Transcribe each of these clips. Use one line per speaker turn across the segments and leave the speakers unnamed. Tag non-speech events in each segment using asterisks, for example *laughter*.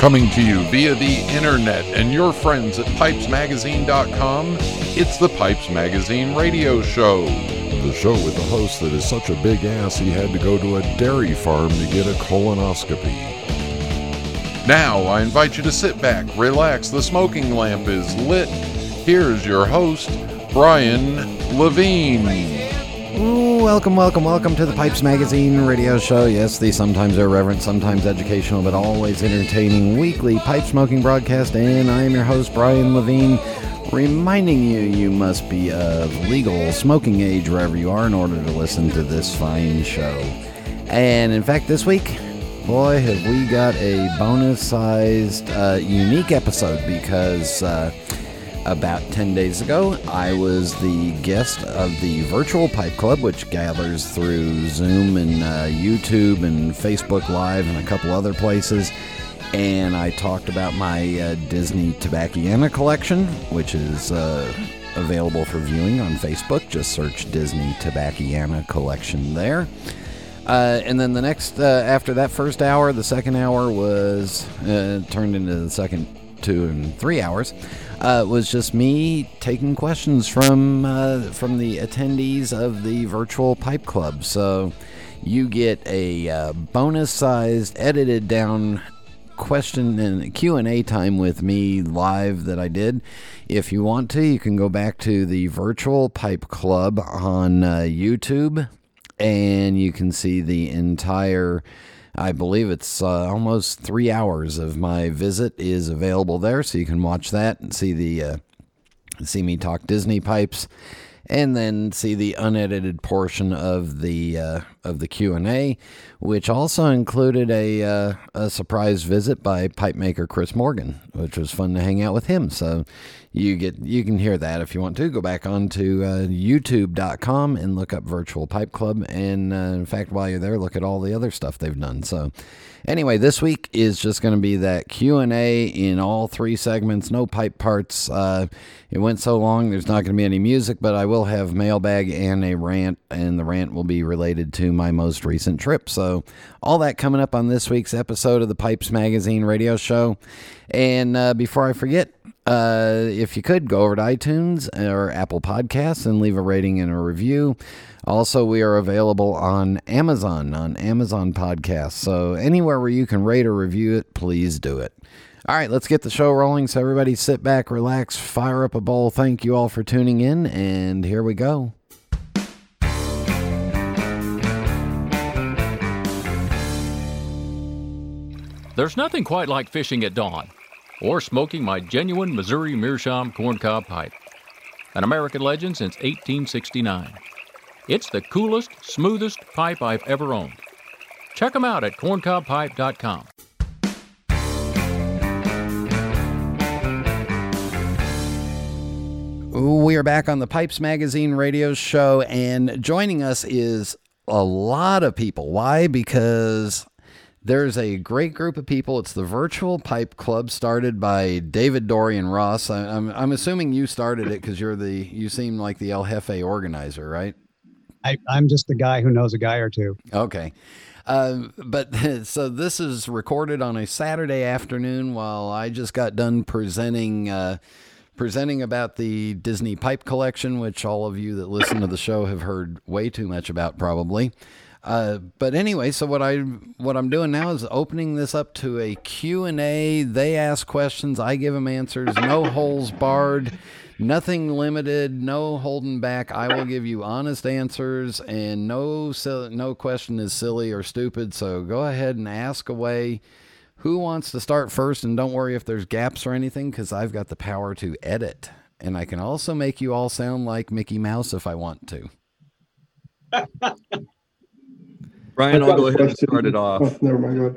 Coming to you via the internet and your friends at pipesmagazine.com, it's the Pipes Magazine radio show.
The show with the host that is such a big ass he had to go to a dairy farm to get a colonoscopy.
Now, I invite you to sit back, relax, the smoking lamp is lit. Here's your host, Brian Levine.
Welcome, welcome, welcome to the Pipes Magazine radio show. Yes, the sometimes irreverent, sometimes educational, but always entertaining weekly pipe smoking broadcast. And I am your host, Brian Levine, reminding you you must be of legal smoking age wherever you are in order to listen to this fine show. And in fact, this week, boy, have we got a bonus sized, uh, unique episode because. Uh, about 10 days ago, I was the guest of the Virtual Pipe Club, which gathers through Zoom and uh, YouTube and Facebook Live and a couple other places. And I talked about my uh, Disney Tobacco collection, which is uh, available for viewing on Facebook. Just search Disney Tobacco collection there. Uh, and then the next, uh, after that first hour, the second hour was uh, turned into the second two and three hours uh, was just me taking questions from uh, from the attendees of the virtual pipe club. So you get a uh, bonus-sized, edited down question and q&a time with me live that i did if you want to you can go back to the virtual pipe club on uh, youtube and you can see the entire I believe it's uh, almost three hours of my visit is available there, so you can watch that and see the uh, see me talk Disney pipes, and then see the unedited portion of the uh, of the Q and A, which also included a uh, a surprise visit by pipe maker Chris Morgan, which was fun to hang out with him. So you get you can hear that if you want to. Go back onto uh, youtube.com and look up virtual pipe club. And uh, in fact while you're there look at all the other stuff they've done. So anyway this week is just going to be that q&a in all three segments. No pipe parts. Uh, it went so long there's not going to be any music but i will have mailbag and a rant and the rant will be related to my most recent trip so all that coming up on this week's episode of the pipes magazine radio show and uh, before i forget uh, if you could go over to iTunes or Apple Podcasts and leave a rating and a review. Also, we are available on Amazon, on Amazon Podcasts. So, anywhere where you can rate or review it, please do it. All right, let's get the show rolling. So, everybody sit back, relax, fire up a bowl. Thank you all for tuning in, and here we go.
There's nothing quite like fishing at dawn or smoking my genuine Missouri Meerschaum corncob pipe, an American legend since 1869. It's the coolest, smoothest pipe I've ever owned. Check them out at corncobpipe.com.
We are back on the Pipes Magazine radio show, and joining us is a lot of people. Why? Because there's a great group of people. It's the Virtual Pipe Club, started by David Dorian Ross. I, am I'm, I'm assuming you started it because you're the you seem like the El Jefe organizer, right?
I, I'm just a guy who knows a guy or two.
Okay. Uh, but *laughs* so this is recorded on a Saturday afternoon while I just got done presenting uh, presenting about the Disney Pipe Collection, which all of you that listen to the show have heard way too much about, probably. Uh, but anyway, so what I what I'm doing now is opening this up to a Q and A. They ask questions, I give them answers. No holes barred, nothing limited, no holding back. I will give you honest answers, and no no question is silly or stupid. So go ahead and ask away. Who wants to start first? And don't worry if there's gaps or anything, because I've got the power to edit, and I can also make you all sound like Mickey Mouse if I want to. *laughs*
Brian, I'll go ahead and start it off.
Oh, never mind. Go ahead.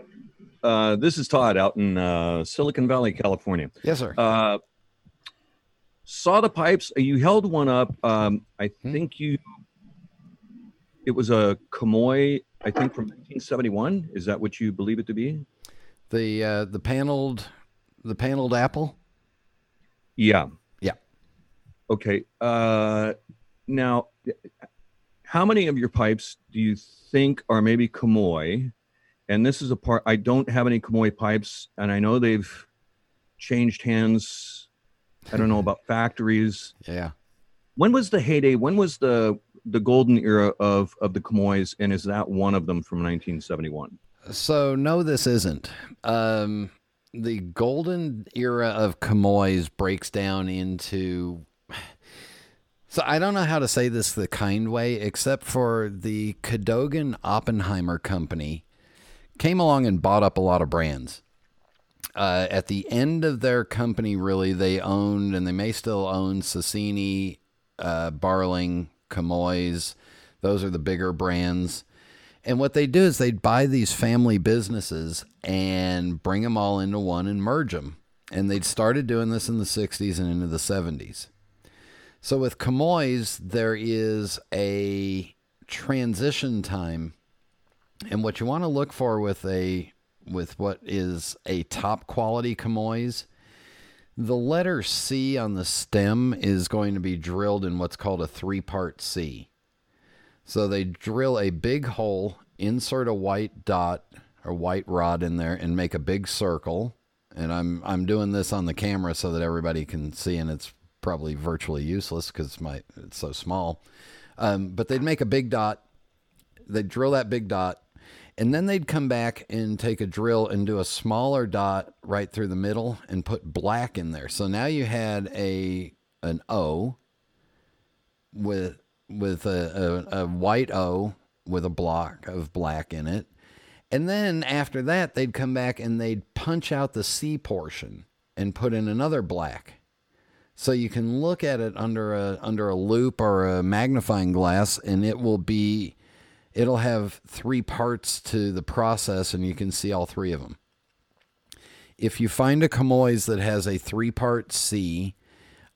Uh, this is Todd out in uh, Silicon Valley, California.
Yes, sir.
Uh, saw the pipes. You held one up. Um, I
Hmm.
think you. It was a Comoy, I think from 1971. Is that what you believe it to be?
The uh, the paneled the paneled apple.
Yeah.
Yeah.
Okay. Uh, now, how many of your pipes do you think are maybe Comoy, and this is a part I don't have any Comoy pipes, and I know they've changed hands. I don't know about *laughs* factories.
Yeah.
When was the heyday? When was the the golden era of of the Comoy's, and is that one of them from 1971?
So no, this isn't. Um, the golden era of Comoy's breaks down into. So I don't know how to say this the kind way, except for the Cadogan Oppenheimer Company came along and bought up a lot of brands. Uh, at the end of their company, really, they owned and they may still own Sasieni, uh, Barling, Comoy's. Those are the bigger brands. And what they do is they'd buy these family businesses and bring them all into one and merge them. And they'd started doing this in the 60s and into the 70s. So with Comoy's, there is a transition time. And what you want to look for with a with what is a top quality Comoy's, the letter C on the stem is going to be drilled in what's called a three part C. So they drill a big hole, insert a white dot or white rod in there, and make a big circle. And I'm I'm doing this on the camera so that everybody can see, and it's probably virtually useless because my it's so small. Um, but they'd make a big dot. They'd drill that big dot, and then they'd come back and take a drill and do a smaller dot right through the middle and put black in there. So now you had a an O with with a, a, a white O with a block of black in it. And then after that, they'd come back and they'd punch out the C portion and put in another black. So you can look at it under a under a loop or a magnifying glass, and it will be, it'll have three parts to the process, and you can see all three of them. If you find a Comoy's that has a three part C,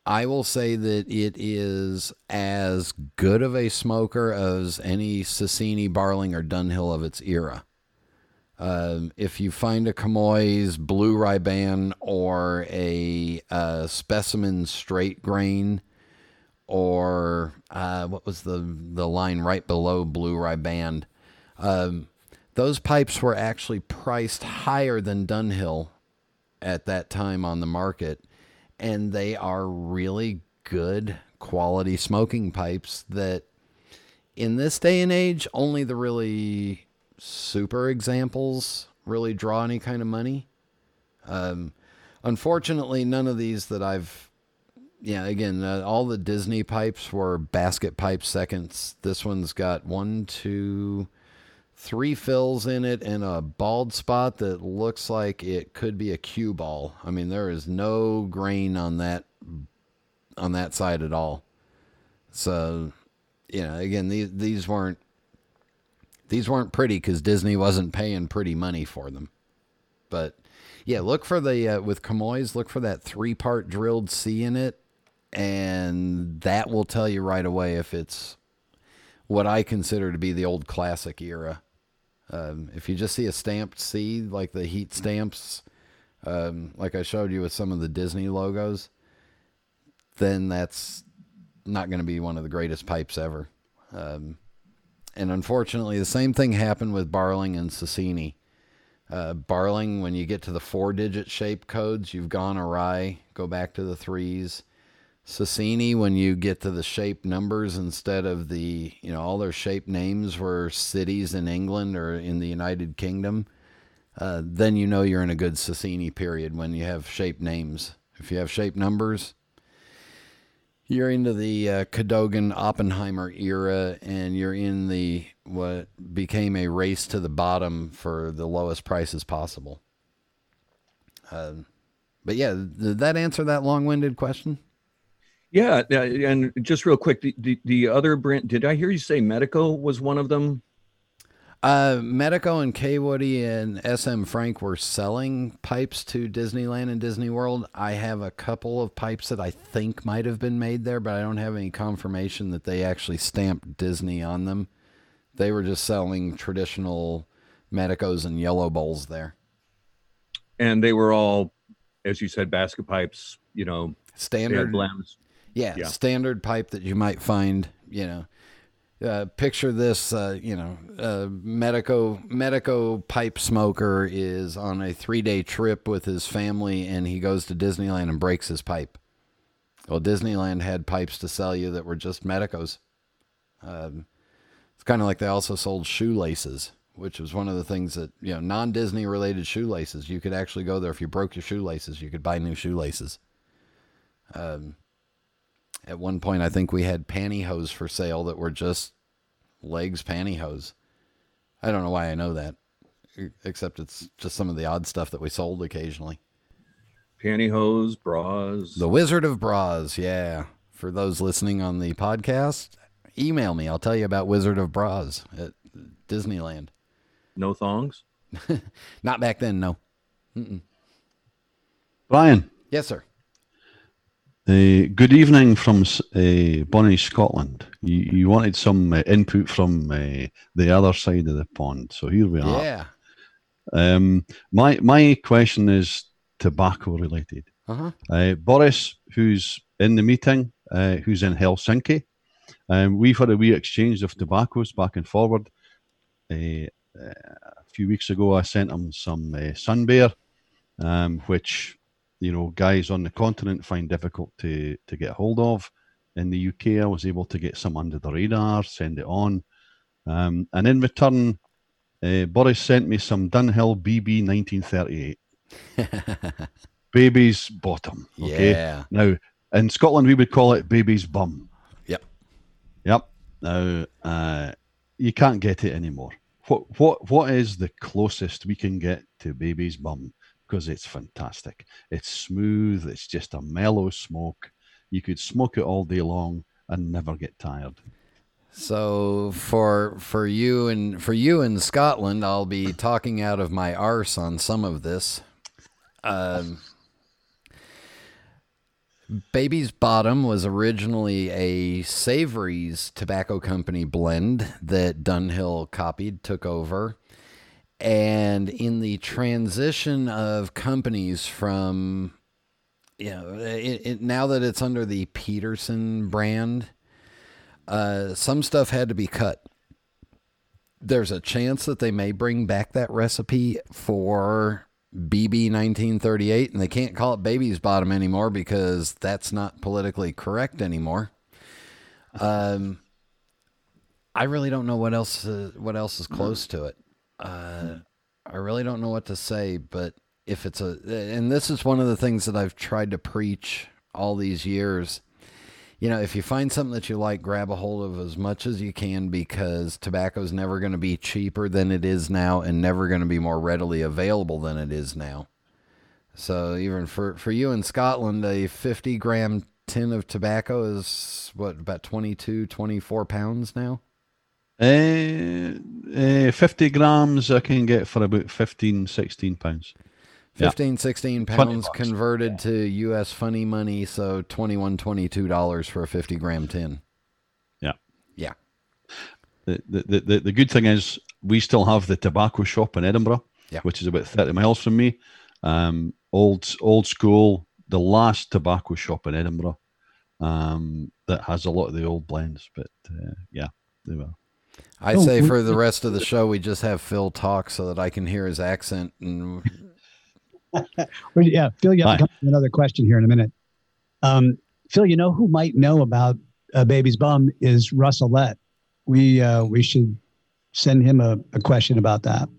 I will say that it is as good of a smoker as any Sasieni, Barling, or Dunhill of its era. Um, if you find a Comoy's Blue Riband or a uh, Specimen Straight Grain, or uh, what was the the line right below Blue Riband, um, those pipes were actually priced higher than Dunhill at that time on the market, and they are really good quality smoking pipes that in this day and age only the really super examples really draw any kind of money. Um, unfortunately, none of these that I've, yeah, again, uh, all the Disney pipes were basket pipe seconds. This one's got one, two, three fills in it and a bald spot that looks like it could be a cue ball. I mean, there is no grain on that on that side at all. So, you know, again, these these weren't these weren't pretty because Disney wasn't paying pretty money for them. But yeah, look for the uh, with Comoy's, look for that three part drilled C in it, and that will tell you right away if it's what I consider to be the old classic era. Um, if you just see a stamped C, like the heat stamps, um, like I showed you with some of the Disney logos, then that's not going to be one of the greatest pipes ever. Um, and unfortunately, the same thing happened with Barling and Sasieni. Uh, Barling, when you get to the four digit shape codes, you've gone awry. Go back to the threes. Sasieni, when you get to the shape numbers instead of the, you know, all their shape names were cities in England or in the United Kingdom, uh, then you know you're in a good Sasieni period when you have shape names. If you have shape numbers, you're into the uh, Cadogan Oppenheimer era, and you're in the what became a race to the bottom for the lowest prices possible. Uh, but yeah, did that answer that long-winded question?
Yeah, and just real quick, the, the, the other brand. Did I hear you say Medico was one of them?
Uh, Medico and Kaywoodie and SM Frank were selling pipes to Disneyland and Disney World. I have a couple of pipes that I think might have been made there, but I don't have any confirmation that they actually stamped Disney on them. They were just selling traditional Medicos and yellow bowls there.
And they were all, as you said, basket pipes. You know,
Standard. Yeah,
Yeah.
standard pipe that you might find, you know. Uh, picture this, uh, you know, uh, Medico Medico pipe smoker is on a three day trip with his family, and he goes to Disneyland and breaks his pipe. Well, Disneyland had pipes to sell you that were just Medicos. Um, it's kind of like they also sold shoelaces, which was one of the things that you know, non Disney related shoelaces. You could actually go there if you broke your shoelaces, you could buy new shoelaces. Um, at one point, I think we had pantyhose for sale that were just L'eggs pantyhose. I don't know why I know that, except it's just some of the odd stuff that we sold occasionally.
Pantyhose, bras.
The Wizard of Bras, yeah. For those listening on the podcast, email me. I'll tell you about Wizard of Bras at Disneyland.
No thongs? *laughs*
Not back then, no. Mm-mm.
Brian,
Yes, sir.
Uh, good evening from uh, Bonnie, Scotland. You, you wanted some uh, input from uh, the other side of the pond, so here we are.
Yeah.
Um, my my question is tobacco related.
Uh-huh.
Uh, Boris, who's in the meeting, uh, who's in Helsinki, um, we've had a wee exchange of tobaccos back and forward. Uh, uh, a few weeks ago, I sent him some uh, Sun Bear, um, which you know guys on the continent find difficult to to get hold of. In the UK, I was able to get some under the radar, send it on, um, and in return, uh, Boris sent me some Dunhill BB 1938 *laughs* baby's bottom. Okay.
Yeah.
Now, in Scotland, we would call it baby's bum.
Yep.
Yep. Now, uh, you can't get it anymore. What what what is the closest we can get to baby's bum? Because it's fantastic. It's smooth. It's just a mellow smoke. You could smoke it all day long and never get tired.
So for for you and for you in Scotland, I'll be *laughs* talking out of my arse on some of this. Um, Baby's Bottom was originally a Savory's tobacco company blend that Dunhill copied, took over. And in the transition of companies from, you know, it, it, now that it's under the Peterson brand, uh, some stuff had to be cut. There's a chance that they may bring back that recipe for BB 1938, and they can't call it Baby's Bottom anymore because that's not politically correct anymore. Um, I really don't know what else uh, what else is close to it. Uh, I really don't know what to say, but if it's a, and this is one of the things that I've tried to preach all these years. You know, if you find something that you like, grab a hold of as much as you can because tobacco is never going to be cheaper than it is now and never going to be more readily available than it is now. So even for, for you in Scotland, a 50 gram tin of tobacco is what, about 22, 24 pounds now?
Uh, uh, 50 grams I can get for about 15, 16 pounds. Yeah.
15, 16 pounds converted to US funny money. So 21, 22 dollars for a 50 gram tin.
Yeah.
Yeah.
The, the, the, the good thing is we still have the tobacco shop in Edinburgh,
Yeah.
which is about 30 miles from me. Um, old old school, the last tobacco shop in Edinburgh um, that has a lot of the old blends. But uh, yeah, they were.
I
Oh,
say for the rest of the show, we just have Phil talk so that I can hear his accent. And *laughs*
Well, yeah, Phil, you have to come to another question here in a minute. Um, Phil, you know who might know about a Baby's Bum is Russ Ouellette. We uh, we should send him a, a question about that.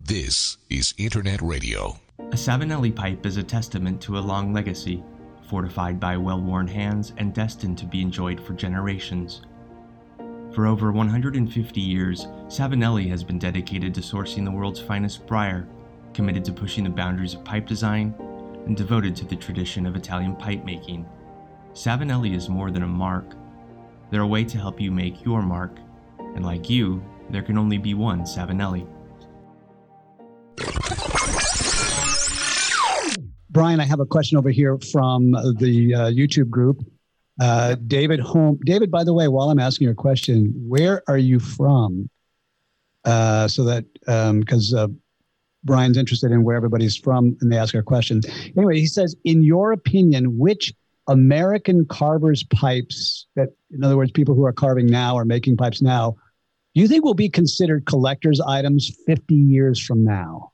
This is Internet Radio.
A Savinelli pipe is a testament to a long legacy, fortified by well worn hands and destined to be enjoyed for generations. For over 150 years, Savinelli has been dedicated to sourcing the world's finest briar, committed to pushing the boundaries of pipe design, and devoted to the tradition of Italian pipe making. Savinelli is more than a mark. They're a way to help you make your mark, and like you, there can only be one Savinelli.
Brian, I have a question over here from the uh, YouTube group. Uh, David Home. David, by the way, while I'm asking your question, where are you from? Uh, so that because uh, Brian's interested in where everybody's from and they ask our questions. Anyway, he says, in your opinion, which American carvers pipes that, in other words, people who are carving now or making pipes now, do you think will be considered collector's items 50 years from now?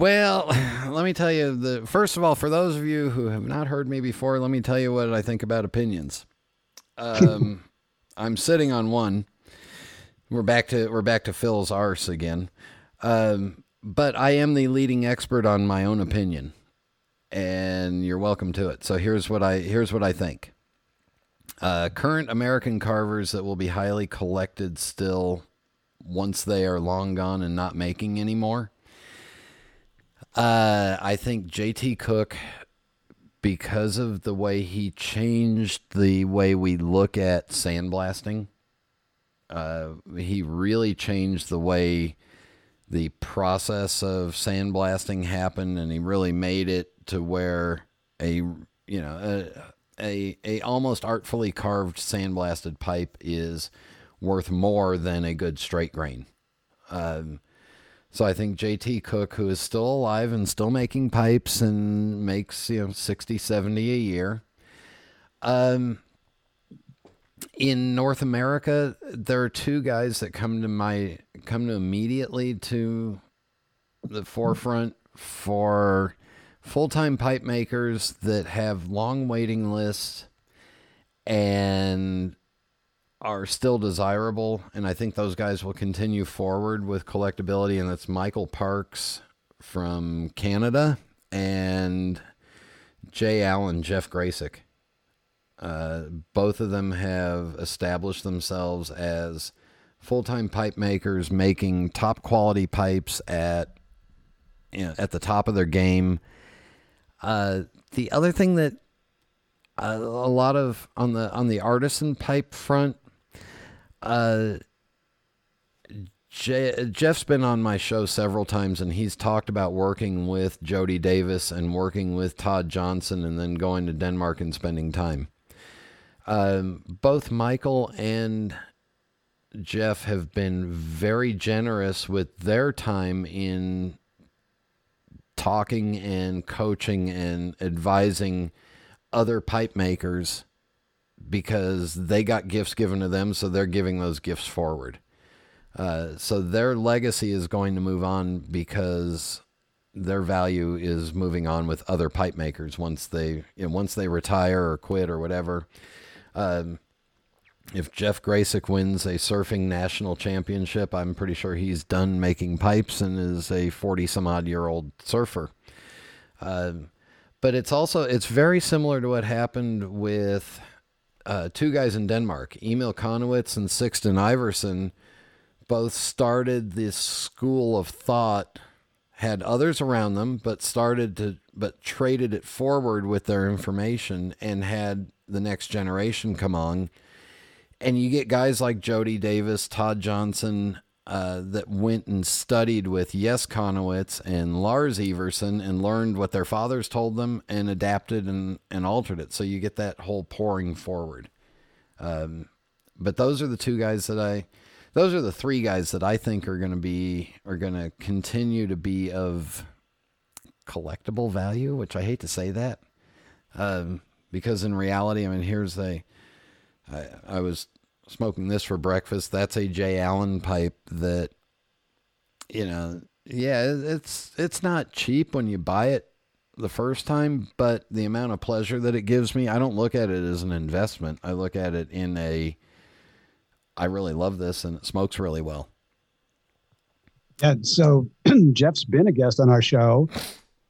Well, *sighs* let me tell you the first of all, for those of you who have not heard me before, let me tell you what I think about opinions. Um, *laughs* I'm sitting on one. We're back to we're back to Phil's arse again. Um, but I am the leading expert on my own opinion, and you're welcome to it. So here's what I here's what I think. Uh, current American carvers that will be highly collected still once they are long gone and not making anymore. Uh, I think JT Cook, because of the way he changed the way we look at sandblasting, uh, he really changed the way the process of sandblasting happened, and he really made it to where a you know a a, a almost artfully carved sandblasted pipe is worth more than a good straight grain. Um, so I think JT Cook, who is still alive and still making pipes and makes, you know, 60, 70 a year. Um, in North America, there are two guys that come to my come to immediately to the forefront for full-time pipe makers that have long waiting lists and are still desirable, and I think those guys will continue forward with collectability. And that's Michael Parks from Canada and J. Alan, Jeff Gracik. Uh, both of them have established themselves as full-time pipe makers, making top quality pipes at you know, at the top of their game. Uh, the other thing that uh, a lot of on the on the artisan pipe front uh, Jeff's been on my show several times, and he's talked about working with Jody Davis and working with Todd Johnson, and then going to Denmark and spending time. Um, both Michael and Jeff have been very generous with their time in talking and coaching and advising other pipe makers because they got gifts given to them, so they're giving those gifts forward. Uh, so their legacy is going to move on because their value is moving on with other pipe makers once they you know, once they retire or quit or whatever. Um, if Jeff Gracik wins a surfing national championship, I'm pretty sure he's done making pipes and is a 40 some odd year old surfer. Um, but it's also it's very similar to what happened with uh, two guys in Denmark, Emil Chonowitsch and Sixten Ivarsson, both started this school of thought, had others around them, but started to, but traded it forward with their information and had the next generation come on. And you get guys like Jody Davis, Todd Johnson, uh, that went and studied with Jess Chonowitsch and Lars Ivarsson and learned what their fathers told them and adapted and, and altered it. So you get that whole pouring forward. Um, but those are the two guys that I, those are the three guys that I think are going to be, are going to continue to be of collectible value, which I hate to say that. Um, because in reality, I mean, here's a, I, I was smoking this for breakfast. That's a J. Alan pipe that, you know, yeah, it's it's not cheap when you buy it the first time, but the amount of pleasure that it gives me, I don't look at it as an investment. I look at it in a, I really love this and it smokes really well.
Yeah. So *clears throat* Jeff's been a guest on our show,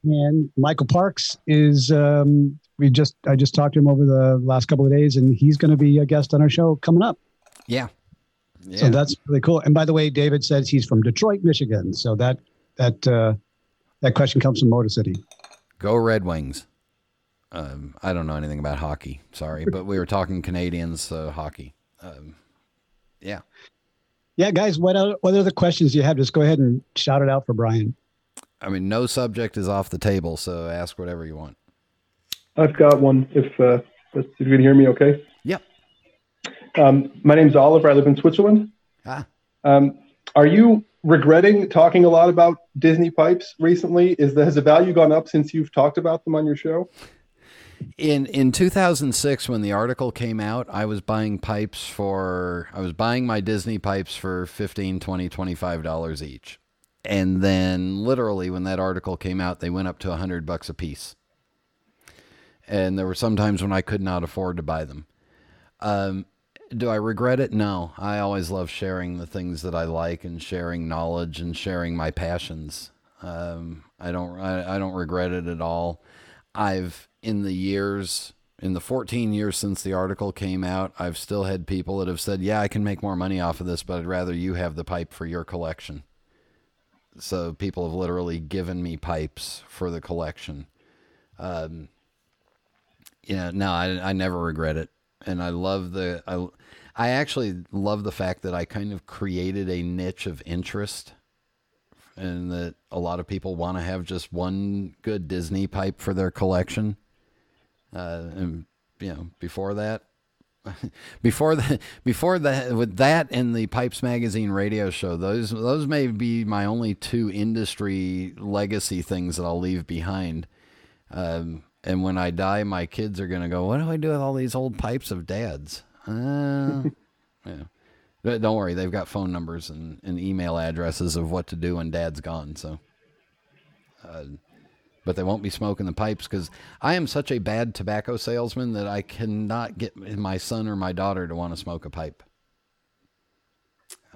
and Michael Parks is um, we just I just talked to him over the last couple of days, and he's going to be a guest on our show coming up.
Yeah. yeah.
So that's really cool. And by the way, David says he's from Detroit, Michigan. So that that uh, that question comes from Motor City.
Go Red Wings. Um, I don't know anything about hockey. Sorry, but we were talking Canadians, so hockey. Um, yeah.
Yeah, guys. What other, what other questions do you have? Just go ahead and shout it out for Brian.
I mean, no subject is off the table, so ask whatever you want.
I've got one. If uh, if you can hear me, okay. Um, my name's Oliver. I live in Switzerland.
Ah.
Um, are you regretting talking a lot about Disney pipes recently? Is the, has the value gone up since you've talked about them on your show?
in in 2006 when the article came out i was buying pipes for i was buying my disney pipes for 15 20 25 dollars each and then literally when that article came out they went up to 100 bucks a piece and there were some times when i could not afford to buy them um, do i regret it? No. I always love sharing the things that i like and sharing knowledge and sharing my passions. Um, i don't I, I don't regret it at all. I've in the years in the 14 years since the article came out, I've still had people that have said, "Yeah, I can make more money off of this, but I'd rather you have the pipe for your collection." So people have literally given me pipes for the collection. Um, yeah, no, I, I never regret it, and I love the I, I actually love the fact that I kind of created a niche of interest, and that a lot of people want to have just one good Disney pipe for their collection uh, and you know, before that, *laughs* before the before that with that and the Pipes Magazine radio show, those those may be my only two industry legacy things that I'll leave behind. Um, and when I die, my kids are gonna go, "What do I do with all these old pipes of dads?" Uh, *laughs* yeah. But don't worry, they've got phone numbers and, and email addresses of what to do when dad's gone. So, uh, but they won't be smoking the pipes because I am such a bad tobacco salesman that I cannot get my son or my daughter to want to smoke a pipe.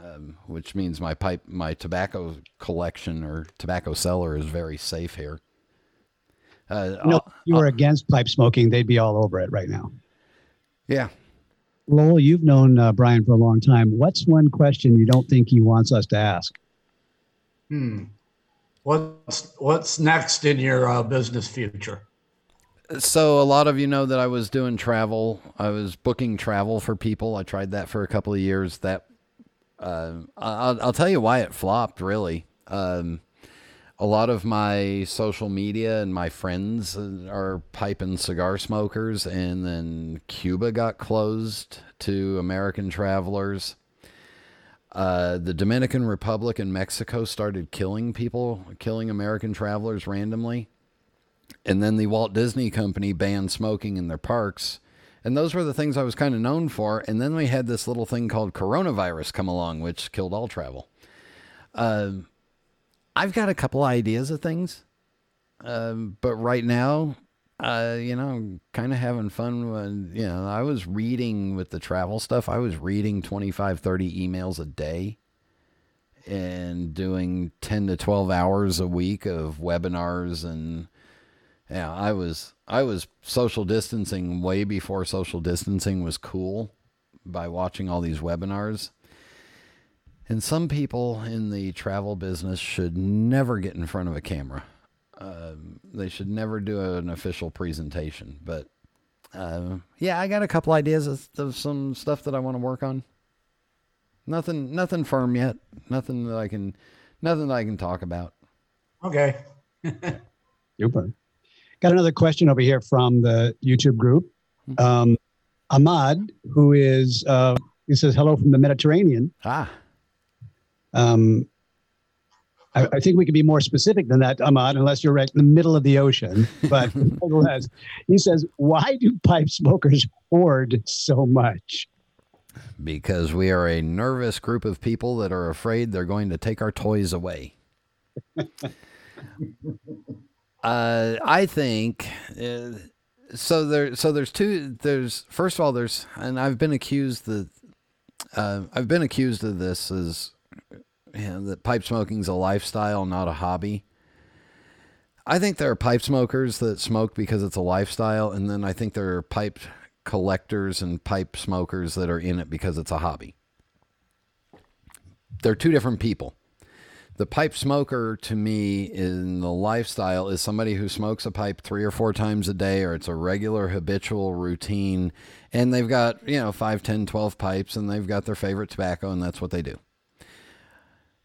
Um, which means my pipe, my tobacco collection or tobacco cellar is very safe here. Uh,
You know, if you were against pipe smoking, they'd be all over it right now.
yeah.
Lowell, you've known uh, Brian for a long time. What's one question you don't think he wants us to ask?
Hmm. What's what's next in your uh, business future?
So a lot of you know that I was doing travel. I was booking travel for people. I tried that for a couple of years. That uh, I'll, I'll tell you why it flopped. Really, um, a lot of my social media and my friends are pipe and cigar smokers, and then Cuba got closed to American travelers. Uh, the Dominican Republic and Mexico started killing people, killing American travelers randomly. And then the Walt Disney Company banned smoking in their parks. And those were the things I was kind of known for. And then we had this little thing called coronavirus come along, which killed all travel. Um, I've got a couple ideas of things. Um, but right now, uh, you know, I'm kind of having fun when, you know, I was reading with the travel stuff. I was reading 25, 30 emails a day and doing 10 to 12 hours a week of webinars and yeah, I was I was social distancing way before social distancing was cool by watching all these webinars. And some people in the travel business should never get in front of a camera. Um, they should never do an official presentation. But uh, yeah, I got a couple ideas of, of some stuff that I want to work on. Nothing, nothing firm yet. Nothing that I can, nothing that I can talk about.
Okay. *laughs*
Super. Got another question over here from the YouTube group. Um, Ahmad, who is, uh, he says, hello from the Mediterranean.
Ah.
Um, I, I think we can be more specific than that, Ahmad, unless you're right in the middle of the ocean. But *laughs* nevertheless, he says, why do pipe smokers hoard so much?
Because we are a nervous group of people that are afraid they're going to take our toys away. *laughs* uh, I think uh, so. There, so there's two. There's first of all, there's, and I've been accused that uh, I've been accused of this as you know, that pipe smoking's a lifestyle, not a hobby. I think there are pipe smokers that smoke because it's a lifestyle, and then I think there are pipe collectors and pipe smokers that are in it because it's a hobby. They're two different people. The pipe smoker to me in the lifestyle is somebody who smokes a pipe three or four times a day, or it's a regular habitual routine, and they've got, you know, 5, 10, 12 pipes, and they've got their favorite tobacco, and that's what they do.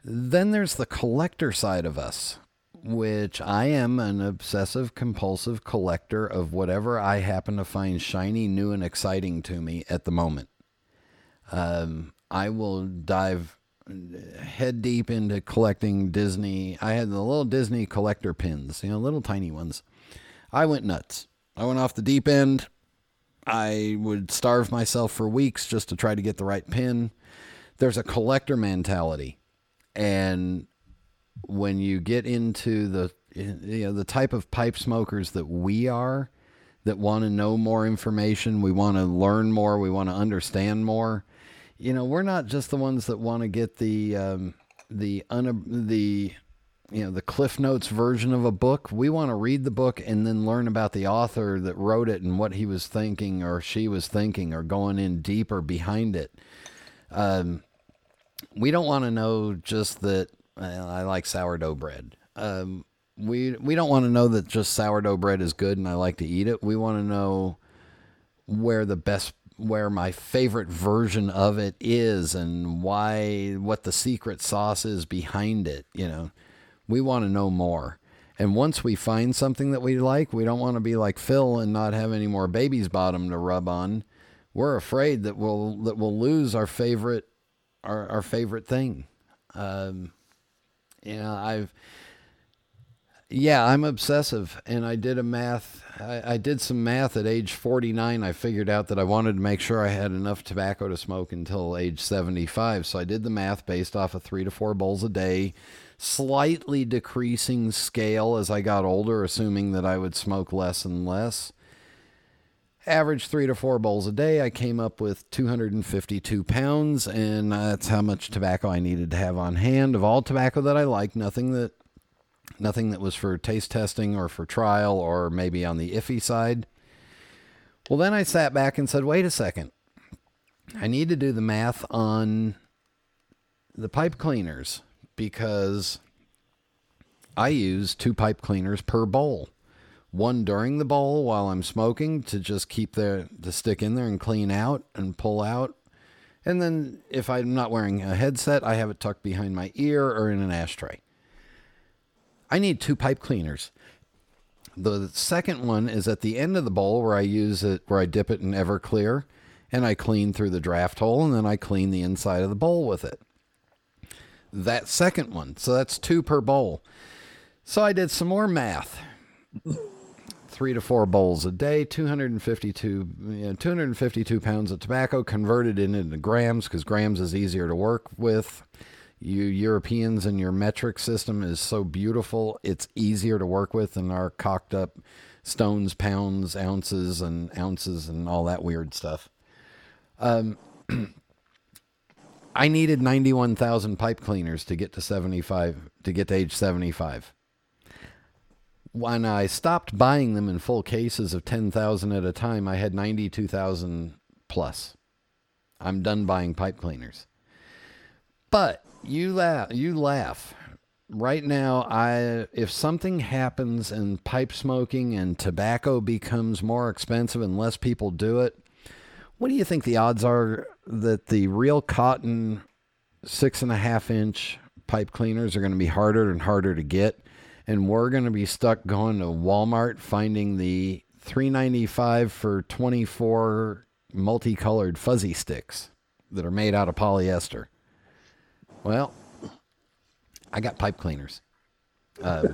Then there's the collector side of us, which I am an obsessive compulsive collector of whatever I happen to find shiny, new, and exciting to me at the moment. Um, I will dive head deep into collecting Disney. I had the little Disney collector pins, you know, little tiny ones. I went nuts. I went off the deep end. I would starve myself for weeks just to try to get the right pin. There's a collector mentality. And when you get into the you know the type of pipe smokers that we are that want to know more information, we want to learn more, we want to understand more. You know, we're not just the ones that want to get the um, the un- the you know the cliff notes version of a book we want to read the book and then learn about the author that wrote it and what he was thinking or she was thinking or going in deeper behind it um, we don't want to know just that well, i like sourdough bread um, we we don't want to know that just sourdough bread is good and i like to eat it we want to know where the best where my favorite version of it is and why what the secret sauce is behind it you know we want to know more. And once we find something that we like, we don't want to be like Phil and not have any more baby's bottom to rub on. We're afraid that we'll that we'll lose our favorite our, our favorite thing. Um, you know, I've yeah, I'm obsessive, and I did a math. I, I, did some math at age 49. I figured out that I wanted to make sure I had enough tobacco to smoke until age 75. So I did the math based off of three to four bowls a day, slightly decreasing scale as I got older, assuming that I would smoke less and less. Average three to four bowls a day, I came up with 252 pounds, and that's how much tobacco I needed to have on hand of all tobacco that I like. Nothing that, nothing that was for taste testing or for trial or maybe on the iffy side. Well, then I sat back and said, wait a second. I need to do the math on the pipe cleaners because I use two pipe cleaners per bowl. One during the bowl while I'm smoking to just keep the, the stick in there and clean out and pull out. And then if I'm not wearing a headset, I have it tucked behind my ear or in an ashtray. I need two pipe cleaners. The second one is at the end of the bowl where I use it, where I dip it in Everclear and I clean through the draft hole and then I clean the inside of the bowl with it that second one. So that's two per bowl. So I did some more math. Three to four bowls a day, 252, you know, 252 pounds of tobacco converted into grams because grams is easier to work with. You Europeans and your metric system is so beautiful. It's easier to work with than our cocked up stones, pounds, ounces, and ounces and all that weird stuff. Um, *clears throat* I needed 91,000 pipe cleaners to get to 75 to get to age 75. When I stopped buying them in full cases of 10,000 at a time, I had 92,000 plus. I'm done buying pipe cleaners. But you laugh, you laugh. Right now, I if something happens and pipe smoking and tobacco becomes more expensive and less people do it, what do you think the odds are that the real cotton six and a half inch pipe cleaners are going to be harder and harder to get? And we're going to be stuck going to Walmart finding the 395 for 24 multicolored fuzzy sticks that are made out of polyester. Well, I got pipe cleaners. Uh,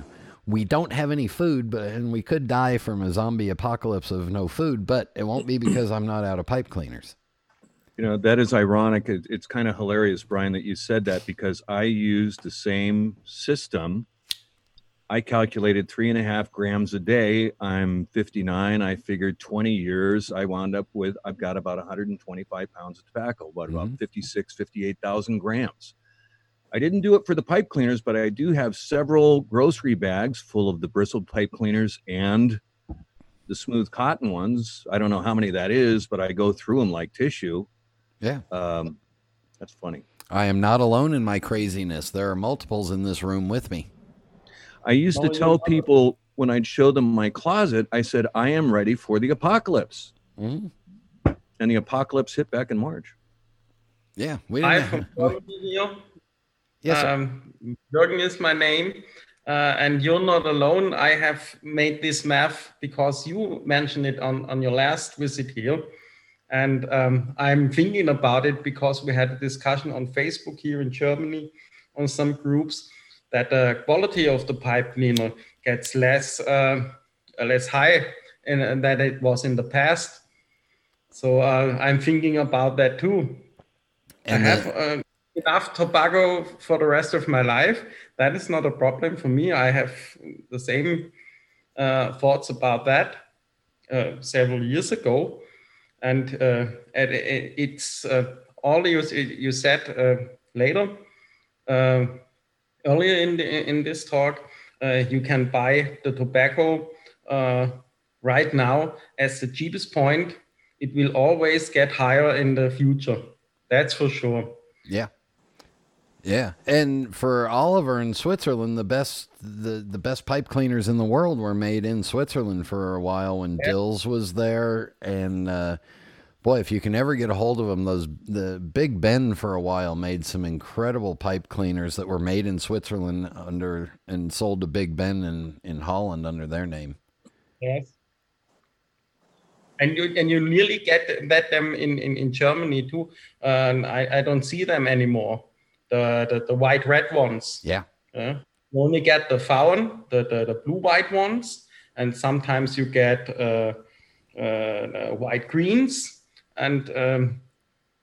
we don't have any food, but and we could die from a zombie apocalypse of no food, but it won't be because I'm not out of pipe cleaners.
You know, that is ironic. It, it's kind of hilarious, Brian, that you said that because I used the same system. I calculated three and a half grams a day. I'm 59. I figured 20 years. I wound up with, I've got about 125 pounds of tobacco, about, mm-hmm. about 56, 58,000 grams. I didn't do it for the pipe cleaners, but I do have several grocery bags full of the bristled pipe cleaners and the smooth cotton ones. I don't know how many that is, but I go through them like tissue.
Yeah.
Um, that's funny.
I am not alone in my craziness. There are multiples in this room with me.
I used to tell people when I'd show them my closet, I said, I am ready for the apocalypse. Mm-hmm. And the apocalypse hit back in March.
Yeah. We
didn't I Yes. Um, Jürgen is my name. Uh, and you're not alone. I have made this math because you mentioned it on, on your last visit here. And um, I'm thinking about it because we had a discussion on Facebook here in Germany on some groups that the quality of the pipe cleaner gets less uh, less high and, and that it was in the past. So uh, I'm thinking about that too. And I have uh, enough tobacco for the rest of my life. That is not a problem for me. I have the same uh, thoughts about that uh, several years ago, and uh, it, it's uh, all you you said later earlier in the, in this talk. you can buy the tobacco right now as the cheapest point. It will always get higher in the future. That's for sure.
Yeah. Yeah, and for Oliver in Switzerland, the best the, the best pipe cleaners in the world were made in Switzerland for a while when yeah. Dills was there, and uh, boy, if you can ever get a hold of them, those the Big Ben for a while made some incredible pipe cleaners that were made in Switzerland under and sold to Big Ben in in Holland under their name.
Yes, and you and you nearly get get them in in, in Germany too. Um, I I don't see them anymore the, the, the white red ones.
Yeah.
Uh, you only get the fawn, the, the, the blue white ones, and sometimes you get uh, uh, white greens, and um,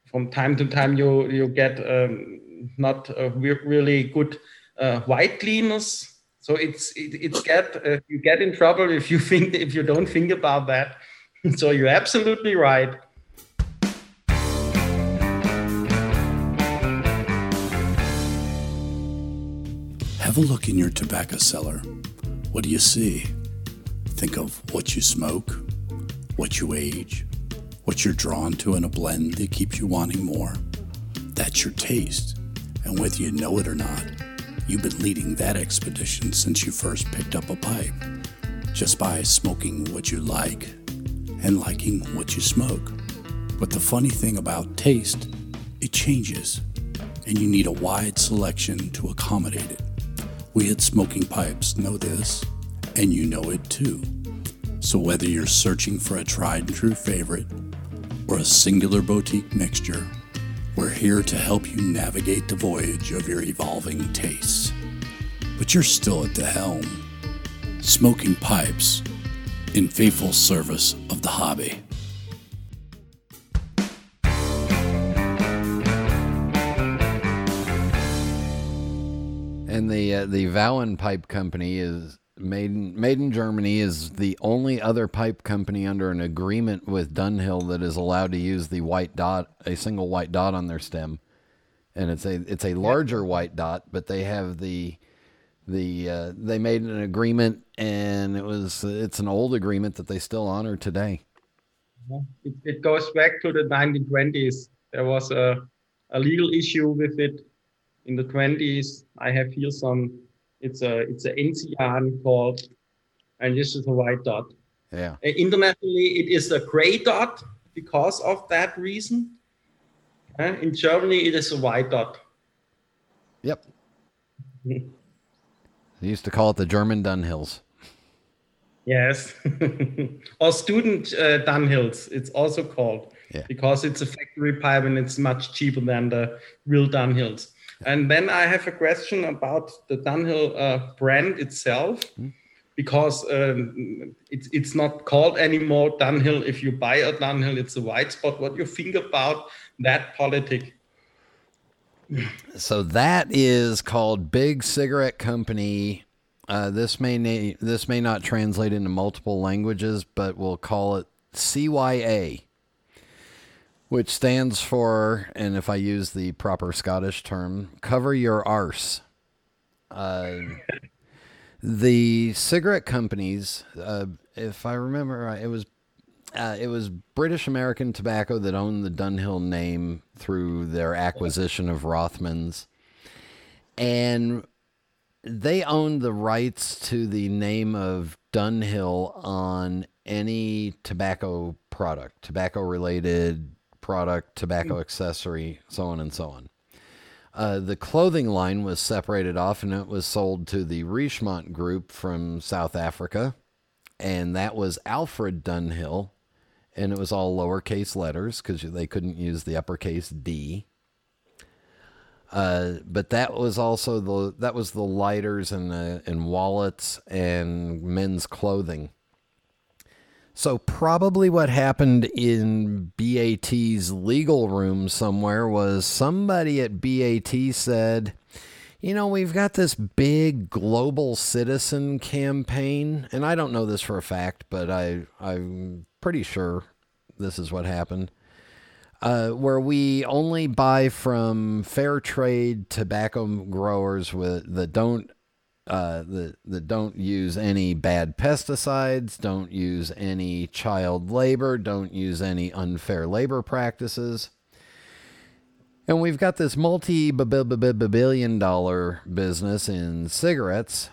from time to time you you get um, not really good uh, white cleaners. So it's it, it's get uh, you get in trouble if you *laughs* think if you don't think about that. *laughs* so you're absolutely right.
Have a look in your tobacco cellar. What do you see? Think of what you smoke, what you age, what you're drawn to in a blend that keeps you wanting more. That's your taste. And whether you know it or not, you've been leading that expedition since you first picked up a pipe, just by smoking what you like and liking what you smoke. But the funny thing about taste, it changes, and you need a wide selection to accommodate it. We at Smoking Pipes know this, and you know it too. So whether you're searching for a tried and true favorite or a singular boutique mixture, we're here to help you navigate the voyage of your evolving tastes. But you're still at the helm. Smoking Pipes, in faithful service of the hobby.
And the uh, the Vauen Pipe Company is made in, made in Germany is the only other pipe company under an agreement with Dunhill that is allowed to use the white dot, a single white dot on their stem, and it's a it's a larger white dot, but they have the the uh, they made an agreement, and it was it's an old agreement that they still honor today.
It, it goes back to the 1920s. There was a a legal issue with it in the 20s. I have here some, it's a it's an Enzian called, and this is a white dot.
Yeah.
Uh, internationally, it is a gray dot because of that reason. Uh, in Germany, it is a white dot.
Yep. *laughs* they used to call it the German Dunhills.
Yes. *laughs* or student uh, Dunhills, it's also called.
Yeah.
Because it's a factory pipe and it's much cheaper than the real Dunhills. And then I have a question about the Dunhill uh, brand itself, mm. because um, it's it's not called anymore Dunhill. If you buy a Dunhill, it's a white spot. What do you think about that politic?
So that is called Big Cigarette Company. Uh, this may na- this may not translate into multiple languages, but we'll call it CYA which stands for, and if I use the proper Scottish term, cover your arse. Uh, the cigarette companies, uh, if I remember right, it was uh, it was British American Tobacco that owned the Dunhill name through their acquisition of Rothmans, and they owned the rights to the name of Dunhill on any tobacco product, tobacco related product, tobacco accessory, so on and so on. Uh, the clothing line was separated off and it was sold to the Richemont Group from South Africa. And that was Alfred Dunhill. And it was all lowercase letters because they couldn't use the uppercase D. Uh, but that was also the that was the lighters and uh, and wallets and men's clothing. So, probably what happened in BAT's legal room somewhere was somebody at BAT said, you know, we've got this big global citizen campaign, and I don't know this for a fact, but I, I'm pretty sure this is what happened. Uh, where we only buy from fair trade tobacco growers with that don't uh, that, that don't use any bad pesticides, don't use any child labor, don't use any unfair labor practices. And we've got this multi billion dollar business in cigarettes.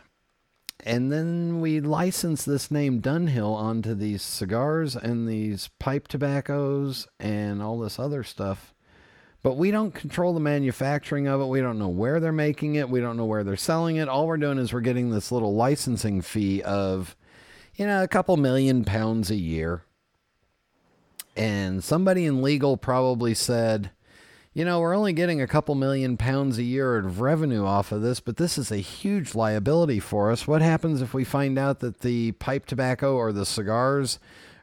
And then we license this name Dunhill onto these cigars and these pipe tobaccos and all this other stuff. But we don't control the manufacturing of it. We don't know where they're making it. We don't know where they're selling it. All we're doing is we're getting this little licensing fee of, you know, a couple million pounds a year. And somebody in legal probably said, you know, we're only getting a couple million pounds a year of revenue off of this, but this is a huge liability for us. What happens if we find out that the pipe tobacco or the cigars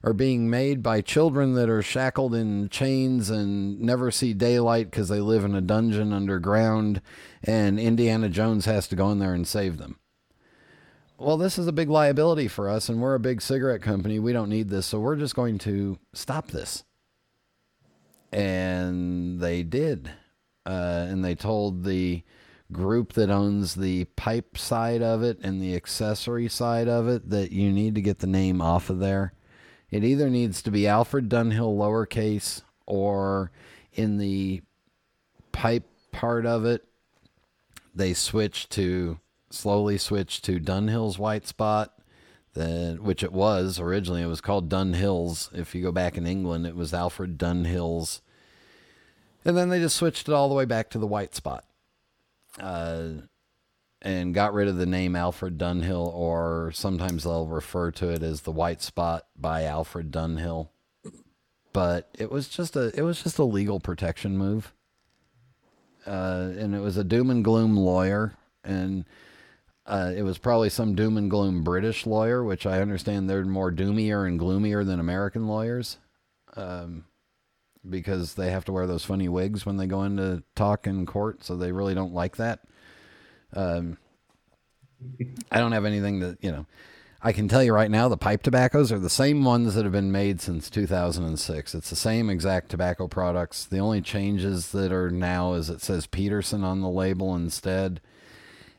are being made by children that are shackled in chains and never see daylight because they live in a dungeon underground, and Indiana Jones has to go in there and save them. Well, this is a big liability for us, and we're a big cigarette company. We don't need this, so we're just going to stop this. And they did. Uh, and they told the group that owns the pipe side of it and the accessory side of it that you need to get the name off of there it either needs to be Alfred Dunhill lowercase or in the pipe part of it, they switch to slowly switch to Dunhill's white spot. The, which it was originally. It was called Dunhills. If you go back in England, it was Alfred Dunhills. And then they just switched it all the way back to the white spot. Uh, and got rid of the name Alfred Dunhill, or sometimes they'll refer to it as the White Spot by Alfred Dunhill. But it was just a it was just a legal protection move, uh, and it was a doom and gloom lawyer, and uh, it was probably some doom and gloom British lawyer, which I understand they're more doomier and gloomier than American lawyers, um, because they have to wear those funny wigs when they go into talk in court, so they really don't like that. Um, I don't have anything that, you know, I can tell you right now the pipe tobaccos are the same ones that have been made since 2006. It's the same exact tobacco products. The only changes that are now is it says Peterson on the label instead.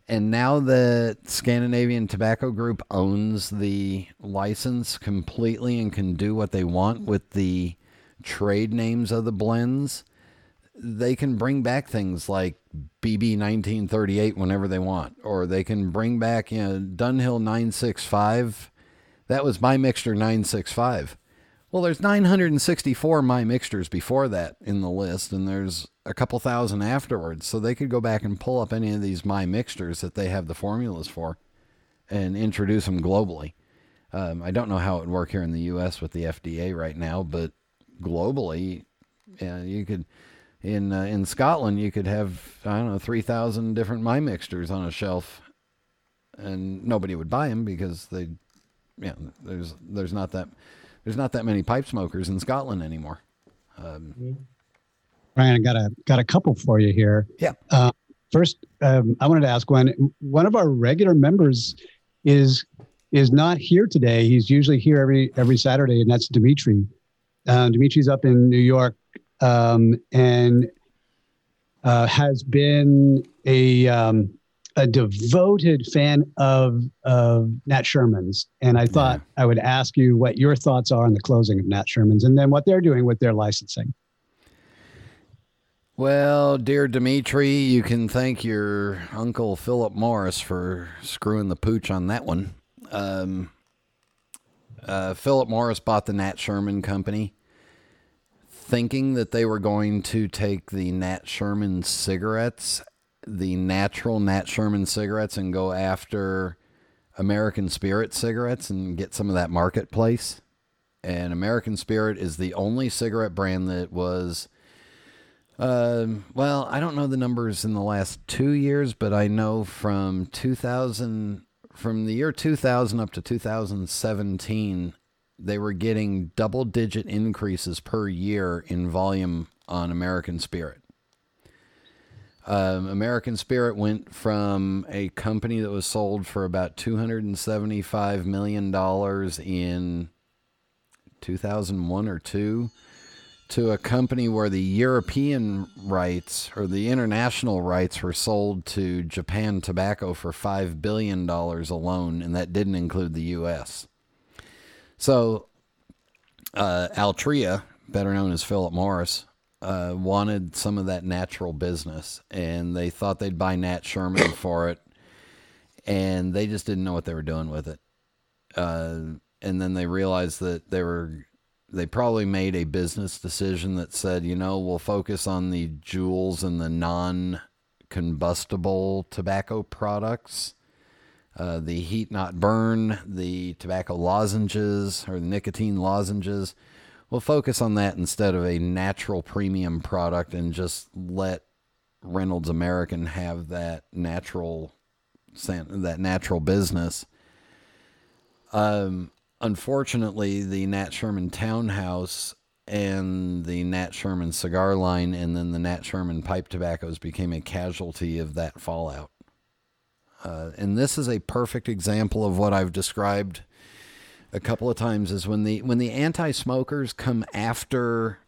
And now that Scandinavian Tobacco Group owns the license completely and can do what they want with the trade names of the blends, they can bring back things like BB 1938 whenever they want, or they can bring back, you know, Dunhill 965. That was my mixture 965. Well, there's 964 my mixtures before that in the list, and there's a couple thousand afterwards. So they could go back and pull up any of these my mixtures that they have the formulas for and introduce them globally. Um, I don't know how it would work here in the U.S. with the FDA right now, but globally, yeah, you could in uh, in Scotland, you could have I don't know three thousand different my mixtures on a shelf, and nobody would buy them because they, yeah, there's there's not that there's not that many pipe smokers in Scotland anymore. Um,
Brian, I got a got a couple for you here.
Yeah.
Uh, first, um, I wanted to ask one. One of our regular members is is not here today. He's usually here every every Saturday, and that's Dimitri. Uh, Dimitri's up in New York um, and uh, has been a um, a devoted fan of of Nat Sherman's, and I thought yeah. I would ask you what your thoughts are on the closing of Nat Sherman's, and then what they're doing with their licensing.
Well, dear Dimitri, you can thank your uncle Philip Morris for screwing the pooch on that one. Um, uh, Philip Morris bought the Nat Sherman Company thinking that they were going to take the Nat Sherman cigarettes, the natural Nat Sherman cigarettes, and go after American Spirit cigarettes and get some of that marketplace. And American Spirit is the only cigarette brand that was. Uh, well, I don't know the numbers in the last two years, but I know from 2000, from the year 2000 up to 2017, they were getting double digit increases per year in volume on American Spirit. Um, American Spirit went from a company that was sold for about $275 million in 2001 or 2 to a company where the European rights or the international rights were sold to Japan Tobacco for $5 billion alone, and that didn't include the U.S. So, uh, Altria, better known as Philip Morris, uh, wanted some of that natural business, and they thought they'd buy Nat Sherman *coughs* for it, and they just didn't know what they were doing with it. Uh, and then they realized that they were they probably made a business decision that said, you know, we'll focus on the Juuls and the non combustible tobacco products. Uh, the heat not burn, the tobacco lozenges or the nicotine lozenges. We'll focus on that instead of a natural premium product and just let Reynolds American have that natural that natural business. Um, unfortunately, the Nat Sherman Townhouse and the Nat Sherman cigar line and then the Nat Sherman pipe tobaccos became a casualty of that fallout. Uh, and this is a perfect example of what I've described a couple of times is when the when the anti-smokers come after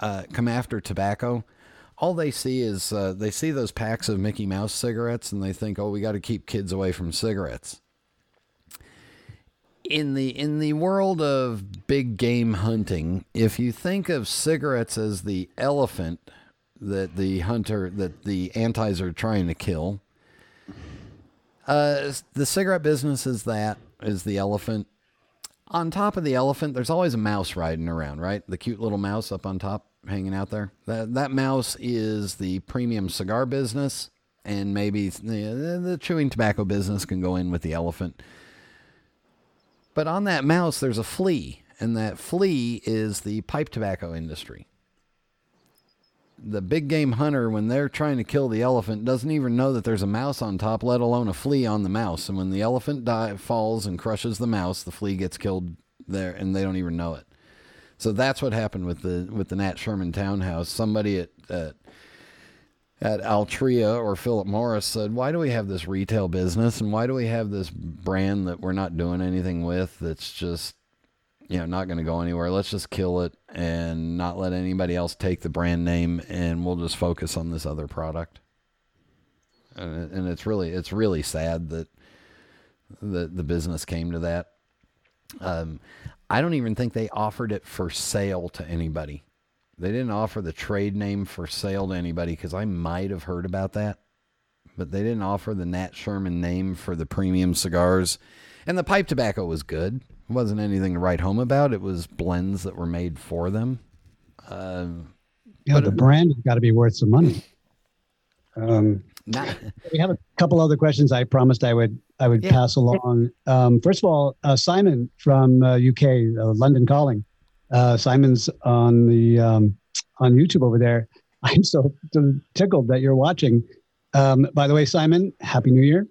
uh, come after tobacco, all they see is uh, they see those packs of Mickey Mouse cigarettes and they think, oh, we got to keep kids away from cigarettes. In the in the world of big game hunting, if you think of cigarettes as the elephant that the hunter that the antis are trying to kill, uh, the cigarette business is that is the elephant. On top of the elephant, there's always a mouse riding around, right? The cute little mouse up on top, hanging out there. That that mouse is the premium cigar business, and maybe the, the chewing tobacco business can go in with the elephant. But on that mouse, there's a flea, and that flea is the pipe tobacco industry. The big game hunter, when they're trying to kill the elephant, doesn't even know that there's a mouse on top, let alone a flea on the mouse. And when the elephant die, falls and crushes the mouse, the flea gets killed there, and they don't even know it. So that's what happened with the with the Nat Sherman townhouse. Somebody at, at at Altria or Philip Morris said, Why do we have this retail business and why do we have this brand that we're not doing anything with that's just, you know, not going to go anywhere? Let's just kill it and not let anybody else take the brand name and we'll just focus on this other product. And, and it's really, it's really sad that the, the business came to that. Um, I don't even think they offered it for sale to anybody. They didn't offer the trade name for sale to anybody because I might have heard about that. But they didn't offer the Nat Sherman name for the premium cigars. And the pipe tobacco was good. It wasn't anything to write home about. It was blends that were made for them. Uh,
yeah, the brand has got to be worth some money. Um, nah. we have a couple other questions. I promised I would I would yeah. pass along. Um, first of all, uh, Simon from uh, UK, uh, London Calling. Uh, Simon's on the um, on YouTube over there. *laughs* I'm so tickled that you're watching. Um, by the way, Simon, Happy New Year.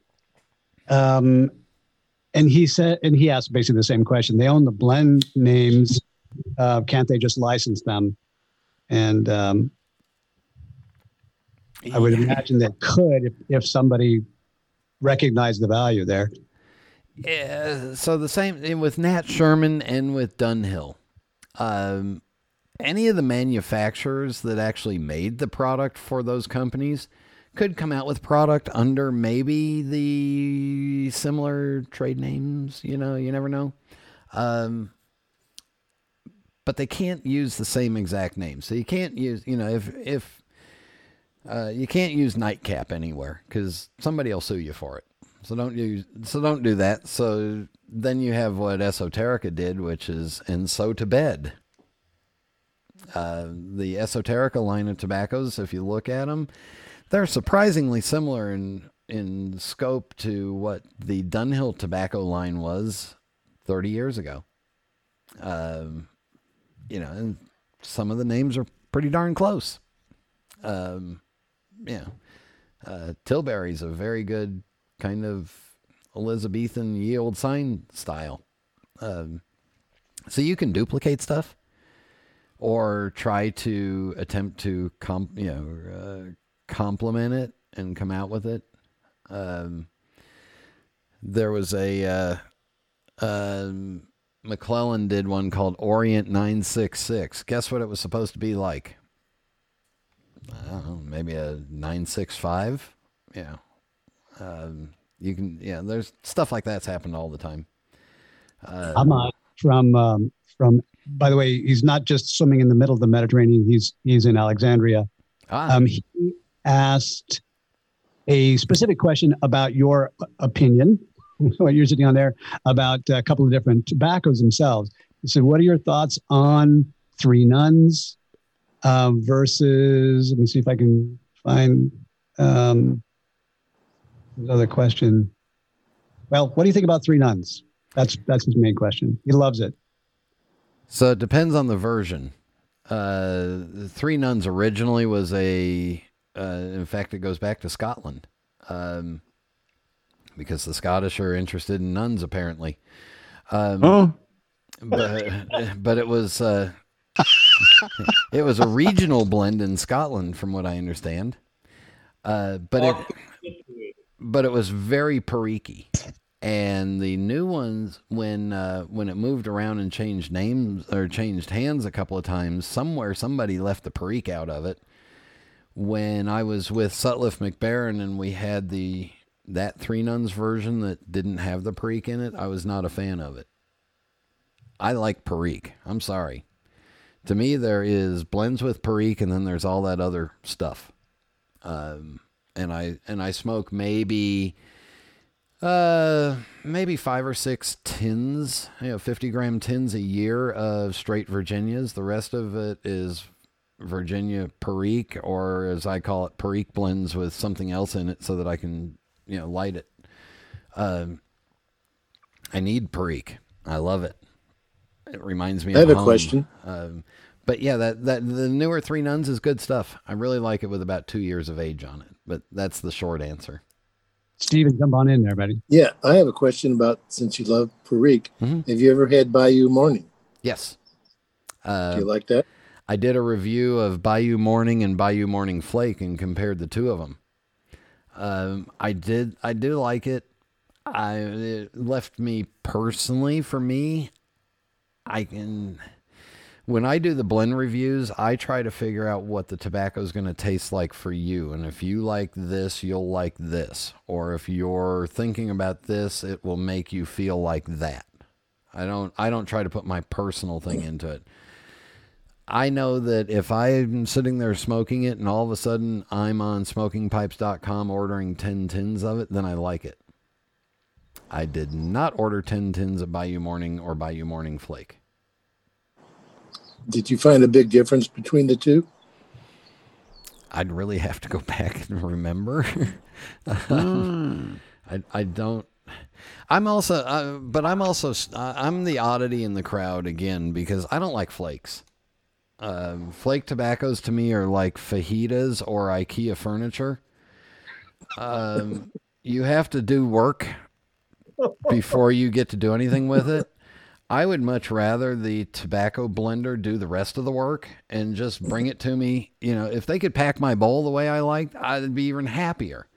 And he said, and he asked basically the same question. They own the blend names. Uh, can't they just license them? And um, I would imagine they could if, if somebody recognized the value there.
Yeah, so the same with Nat Sherman and with Dunhill um, any of the manufacturers that actually made the product for those companies could come out with product under maybe the similar trade names. You know, you never know. Um, but they can't use the same exact name. So you can't use, you know, if if uh, you can't use nightcap anywhere because somebody will sue you for it. So don't use. So don't do that. So then you have what Esoterica did, which is and so to bed. Uh, the Esoterica line of tobaccos, if you look at them, they're surprisingly similar in in scope to what the Dunhill tobacco line was 30 years ago. Um, you know, and some of the names are pretty darn close. Um, yeah, uh, Tilbury's a very good kind of Elizabethan ye old sign style. Um, So you can duplicate stuff or try to attempt to comp, you know, uh, complement it and come out with it. Um, there was a uh, um, McClelland did one called Orient 966. Guess what it was supposed to be like? I don't know, maybe a 965. Yeah. Um, you can, yeah, there's stuff like that's happened all the time. Uh,
Ahmad from, um, from, by the way, he's not just swimming in the middle of the Mediterranean. He's, he's in Alexandria.
Ah.
Um, he asked a specific question about your opinion, *laughs* what you're sitting on there, about a couple of different tobaccos themselves. He said, What are your thoughts on Three Nuns um, versus, let me see if I can find um, another question. Well, what do you think about Three Nuns? That's that's his main question. He loves it.
So it depends on the version. Uh, Three Nuns originally was a, uh, in fact, it goes back to Scotland, um, because the Scottish are interested in nuns apparently. Um,
Oh.
but but it was uh, *laughs* it was a regional blend in Scotland, from what I understand. Uh, but it but it was very periky. And the new ones, when uh, when it moved around and changed names or changed hands a couple of times, somewhere somebody left the perique out of it. When I was with Sutliff Mac Baren and we had the that Three Nuns version that didn't have the perique in it, I was not a fan of it. I like perique. I'm sorry. To me, there is blends with perique, and then there's all that other stuff. Um, and I and I smoke maybe uh maybe five or six tins, you know, 50 gram tins a year of straight Virginias. The rest of it is Virginia Perique, or as I call it, Perique blends with something else in it so that I can, you know, light it. Um, I need Perique. I love it. It reminds me
I
of
have a
home.
question.
Um, but yeah, that, that the newer Three Nuns is good stuff. I really like it with about two years of age on it. But that's the short answer.
Steven, jump on in there, buddy.
Yeah, I have a question about since you love Perique.
Mm-hmm.
Have you ever had Bayou Morning?
Yes. Uh,
Do you like that?
I did a review of Bayou Morning and Bayou Morning Flake and compared the two of them. Um, I did. I do like it. I it left me personally. For me, I can. When I do the blend reviews, I try to figure out what the tobacco is going to taste like for you. And if you like this, you'll like this. Or if you're thinking about this, it will make you feel like that. I don't I don't try to put my personal thing into it. I know that if I'm sitting there smoking it and all of a sudden I'm on smokingpipes.com ordering 10 tins of it, then I like it. I did not order 10 tins of Bayou Morning or Bayou Morning Flake.
Did you find a big difference between the two?
I'd really have to go *laughs* back and remember.
Hmm. *laughs*
I I don't. I'm also, uh, but I'm also, uh, I'm the oddity in the crowd again because I don't like flakes. Um, flake tobaccos to me are like fajitas or IKEA furniture. Um, you have to do work before you get to do anything with it. I would much rather the tobacco blender do the rest of the work and just bring it to me. You know, if they could pack my bowl the way I liked, I'd be even happier.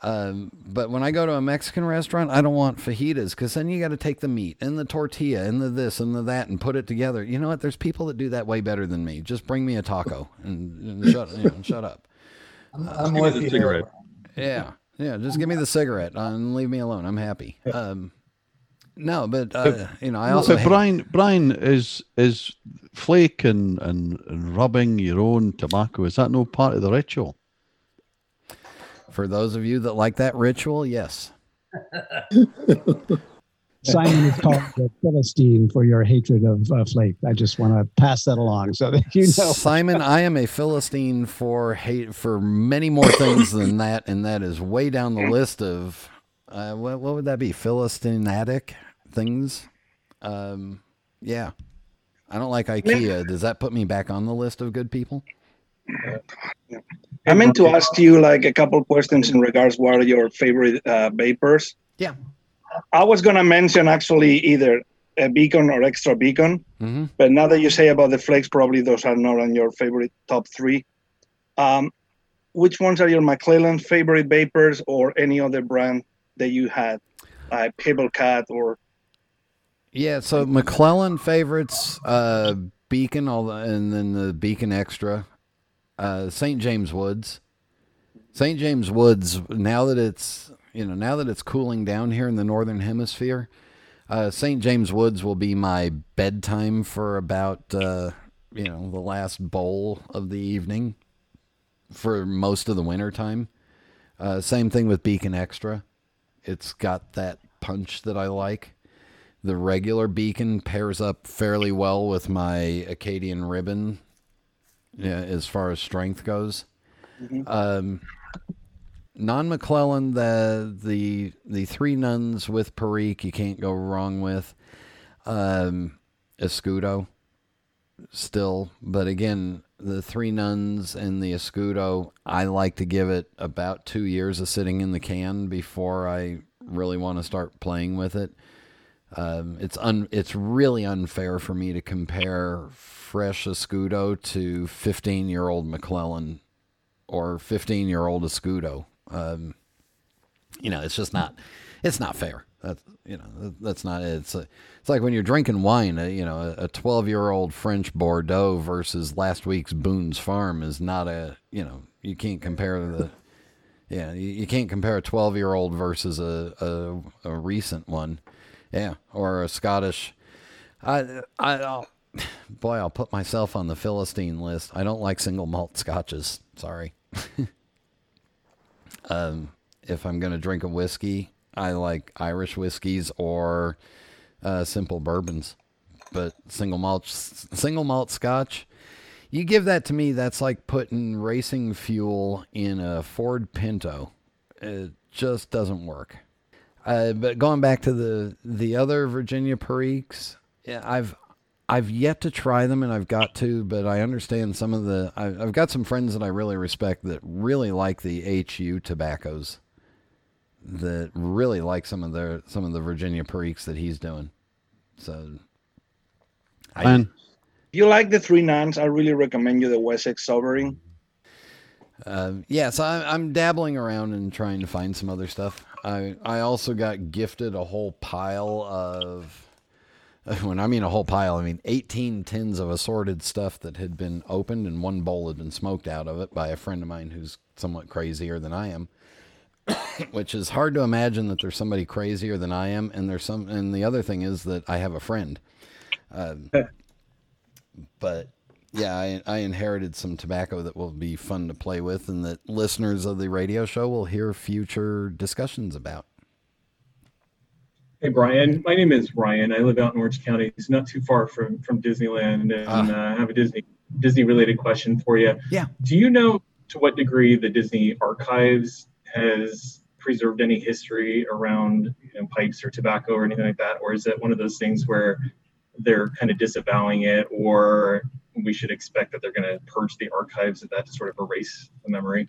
Um, but when I go to a Mexican restaurant, I don't want fajitas because then you got to take the meat and the tortilla and the this and the that and put it together. You know what? There's people that do that way better than me. Just bring me a taco and, and shut, you know, shut up.
I'm with you. there.
Yeah, yeah. Just give me the cigarette and leave me alone. I'm happy. Um, no, but uh, you know, I also
but Brian, Brian is is flake and, and and rubbing your own tobacco. Is that no part of the ritual?
For those of you that like that ritual, yes. *laughs*
Simon is called the Philistine for your hatred of uh, Flake. I just want to pass that along so that you know.
Simon, I am a Philistine for hate for many more things than that, and that is way down the list of uh, what, what would that be? Philistinatic things. Um, yeah, I don't like IKEA. Does that put me back on the list of good people?
I meant to ask you like a couple questions in regards what are your favorite uh, VaPers.
Yeah.
I was gonna mention actually either a beacon or extra beacon.
Mm-hmm.
But now that you say about the flakes, probably those are not on your favorite top three. Um, which ones are your McClelland favorite VaPers or any other brand that you had, like Pebble Cat or?
Yeah, so McClelland favorites, uh, Beacon, all the, and then the Beacon Extra, uh, St. James Woods. St. James Woods. Now that it's you know now that it's cooling down here in the northern hemisphere, uh, St. James Woods will be my bedtime for about uh, you know the last bowl of the evening for most of the winter time. Uh, same thing with Beacon Extra. It's got that punch that I like. The regular Beacon pairs up fairly well with my Acadian Ribbon as far as strength goes. Um, non McClelland, the the the three nuns with Perique, you can't go wrong with. Um, Escudo, still, but again, the three nuns and the Escudo, I like to give it about two years of sitting in the can before I really want to start playing with it. Um, it's un, it's really unfair for me to compare fresh Escudo to 15 year old McClelland or 15 year old Escudo. Um, you know, it's just not, it's not fair. That's, you know, that's not, it's, a, it's like when you're drinking wine, uh, you know, a 12 year old French Bordeaux versus last week's Boone's Farm is not a, you know, you can't compare the, yeah, you, you can't compare a 12 year old versus a, a, a recent one. Yeah, or a Scottish. I, I, I'll, boy, I'll put myself on the Philistine list. I don't like single malt scotches. Sorry. *laughs* um, if I'm gonna drink a whiskey, I like Irish whiskeys or uh, simple bourbons. But single malt, single malt Scotch, you give that to me. That's like putting racing fuel in a Ford Pinto. It just doesn't work. Uh, but going back to the the other Virginia Periques, yeah, I've I've yet to try them, and I've got to. But I understand some of the. I, I've got some friends that I really respect that really like the HU tobaccos. That really like some of their some of the Virginia Periques that he's doing. So, I,
If you like the three nuns, I really recommend you the Wessex Sovereign.
Um, yeah, so I'm, I'm dabbling around and trying to find some other stuff. I I also got gifted a whole pile of. *laughs* When I mean a whole pile, I mean 18 tins of assorted stuff that had been opened and one bowl had been smoked out of it by a friend of mine who's somewhat crazier than I am. *coughs* Which is hard to imagine that there's somebody crazier than I am, and there's some. And the other thing is that I have a friend. Um, but yeah, I, I inherited some tobacco that will be fun to play with, and that listeners of the radio show will hear future discussions about.
Hey Brian, my name is Ryan. I live out in Orange County. It's not too far from from Disneyland, and uh, I have a Disney Disney related question for you.
Yeah.
Do you know to what degree the Disney Archives has preserved any history around you know, pipes or tobacco or anything like that, or is it one of those things where they're kind of disavowing it, or we should expect that they're going to purge the archives of that to sort of erase the memory?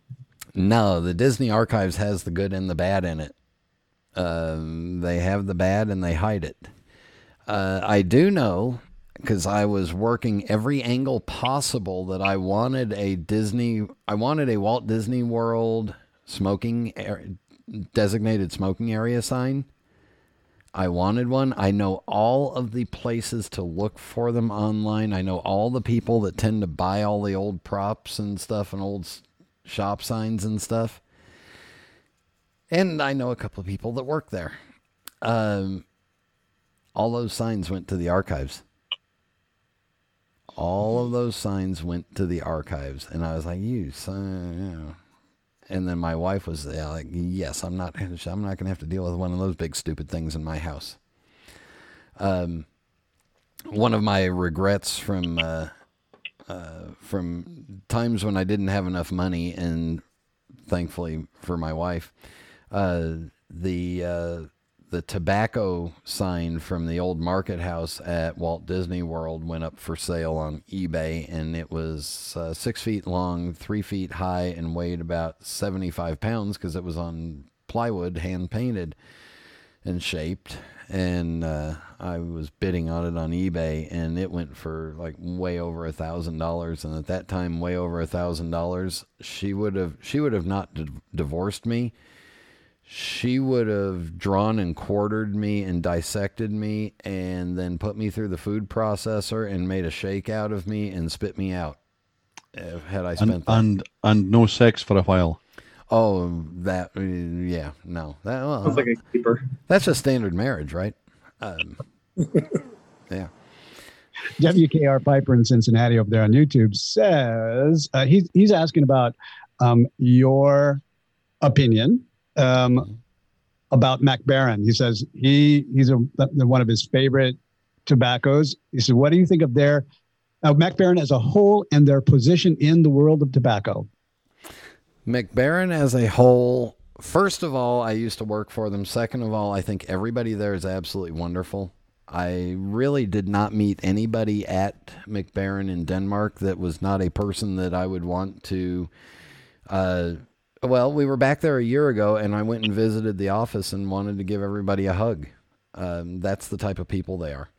No, the Disney Archives has the good and the bad in it. Um, they have the bad and they hide it. Uh, I do know because I was working every angle possible that I wanted a Disney, I wanted a Walt Disney World smoking ar- designated smoking area sign. I wanted one. I know all of the places to look for them online. I know all the people that tend to buy all the old props and stuff and old shop signs and stuff. And I know a couple of people that work there. Um, all those signs went to the archives. All of those signs went to the archives, and I was like, "You son," And then my wife was there, like, "Yes, I'm not. I'm not going to have to deal with one of those big stupid things in my house." Um, one of my regrets from uh, uh, from times when I didn't have enough money, and thankfully for my wife, uh, the uh, the tobacco sign from the old market house at Walt Disney World went up for sale on eBay, and it was uh, six feet long, three feet high, and weighed about seventy five pounds because it was on plywood, hand painted. and shaped. And uh, I was bidding on it on eBay, and it went for like way over a thousand dollars. And at that time, way over a thousand dollars, she would have she would have not d- divorced me. She would have drawn and quartered me and dissected me, and then put me through the food processor and made a shake out of me and spit me out. uh, Had I spent
And,
that.
and and no sex for a while.
Oh, that uh, yeah, no, that well,
Sounds like a keeper.
That's a standard marriage, right? Um, *laughs* yeah.
WKR Piper in Cincinnati over there on YouTube says uh, he's he's asking about um, your opinion um, about Mac Baren. He says he he's a, one of his favorite tobaccos. He said, "What do you think of their uh, Mac Baren as a whole and their position in the world of tobacco?"
Mac Baren as a whole, first of all, I used to work for them. Second of all, I think everybody there is absolutely wonderful. I really did not meet anybody at Mac Baren in Denmark that was not a person that I would want to. Uh, well, we were back there a year ago, and I went and visited the office and wanted to give everybody a hug. Um, that's the type of people they are.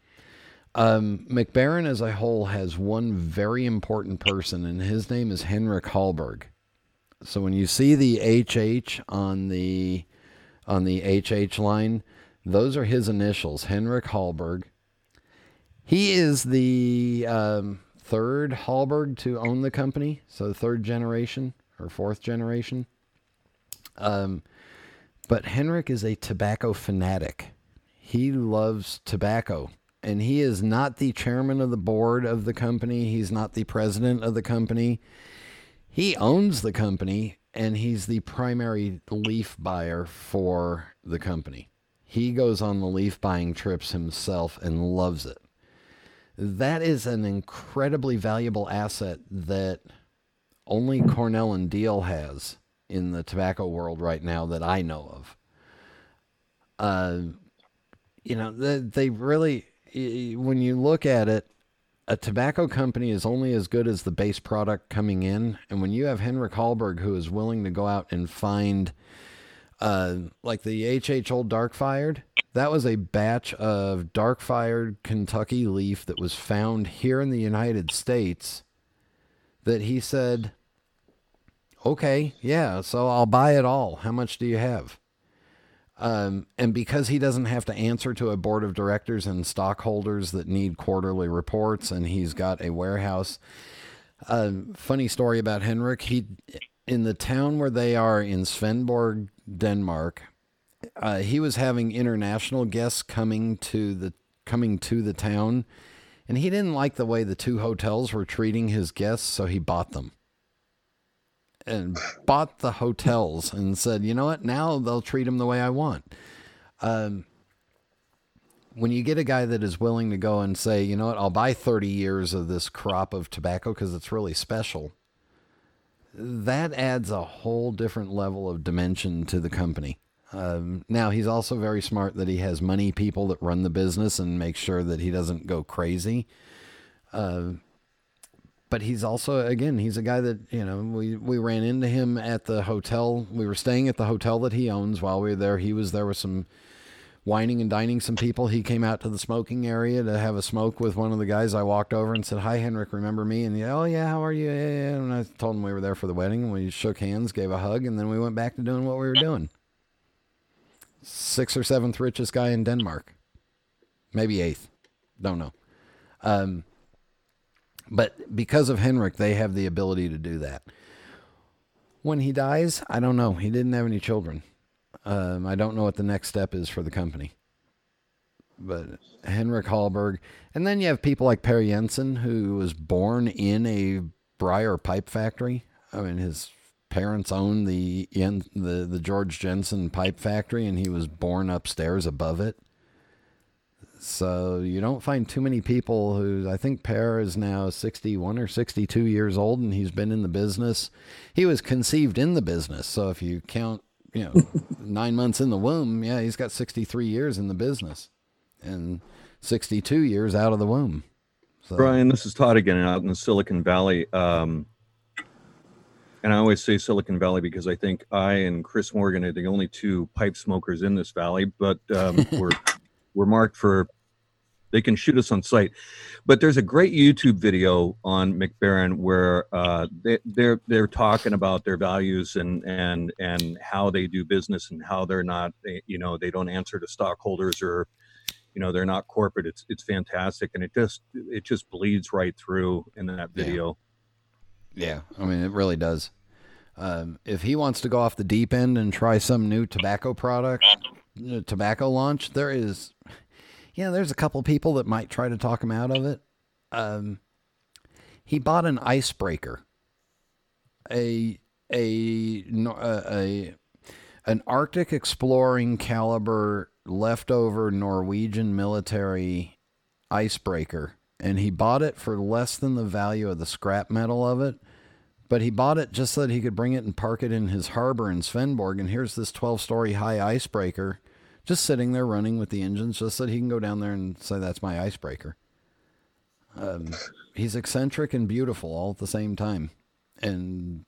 Um, Mac Baren as a whole has one very important person, and his name is Henrik Halberg. So when you see the HH on the on the HH line, those are his initials, Henrik Halberg. He is the um, third Halberg to own the company, so third generation or fourth generation. Um, but Henrik is a tobacco fanatic. He loves tobacco. And he is not the chairman of the board of the company. He's not the president of the company. He owns the company and he's the primary leaf buyer for the company. He goes on the leaf buying trips himself and loves it. That is an incredibly valuable asset that only Cornell and Diehl has in the tobacco world right now that I know of. Uh, you know, they, they really, when you look at it, a tobacco company is only as good as the base product coming in. And when you have Henrik Halberg, who is willing to go out and find, uh, like the HH Old Dark Fired, that was a batch of dark fired Kentucky leaf that was found here in the United States that he said, okay, yeah, so I'll buy it all. How much do you have? Um, and because he doesn't have to answer to a board of directors and stockholders that need quarterly reports, and he's got a warehouse. Uh, funny story about Henrik. He, in the town where they are in Svendborg, Denmark, uh, he was having international guests coming to the coming to the town, and he didn't like the way the two hotels were treating his guests, so he bought them and bought the hotels and said, you know what, now they'll treat them the way I want. Um, when you get a guy that is willing to go and say, you know what, I'll buy 30 years of this crop of tobacco because it's really special, that adds a whole different level of dimension to the company. Um, now, he's also very smart that he has money people that run the business and make sure that he doesn't go crazy. Uh, but he's also again he's a guy that you know we we ran into him at the hotel. We were staying at the hotel that he owns. While we were there he was there with some whining and dining some people. He came out to the smoking area to have a smoke with one of the guys. I walked over and said hi henrik remember me? And yeah oh yeah how are you? And i told him we were there for the wedding. We shook hands gave a hug and then we went back to doing what we were doing. Sixth or seventh richest guy in denmark. Maybe eighth. Don't know. Um but because of Henrik, they have the ability to do that. When he dies, I don't know. He didn't have any children. Um, I don't know what the next step is for the company. But Henrik Halberg, and then you have people like Per Jensen, who was born in a briar pipe factory. I mean, his parents owned the the the George Jensen pipe factory, and he was born upstairs above it. So you don't find too many people who I think Per is now 61 or 62 years old and he's been in the business. He was conceived in the business. So if you count, you know, *laughs* 9 months in the womb, yeah, he's got 63 years in the business and 62 years out of the womb. So
Brian, this is Todd again out in the Silicon Valley. Um, and I always say Silicon Valley because I think I and Chris Morgan are the only two pipe smokers in this valley, but um, *laughs* we're we're marked for they can shoot us on site. But there's a great YouTube video on Mac Baren where uh, they, they're they're talking about their values and and and how they do business and how they're not they, you know they don't answer to stockholders or you know they're not corporate. It's it's fantastic and it just it just bleeds right through in that video.
Yeah, I mean it really does. Um, if he wants to go off the deep end and try some new tobacco product, tobacco launch, there is yeah, there's a couple people that might try to talk him out of it. Um, he bought an icebreaker, a a a an Arctic exploring caliber leftover Norwegian military icebreaker, and he bought it for less than the value of the scrap metal of it. But he bought it just so that he could bring it and park it in his harbor in Svendborg. And here's this 12 story high icebreaker just sitting there running with the engines just so he can go down there and say that's my icebreaker. Um, he's eccentric and beautiful all at the same time, and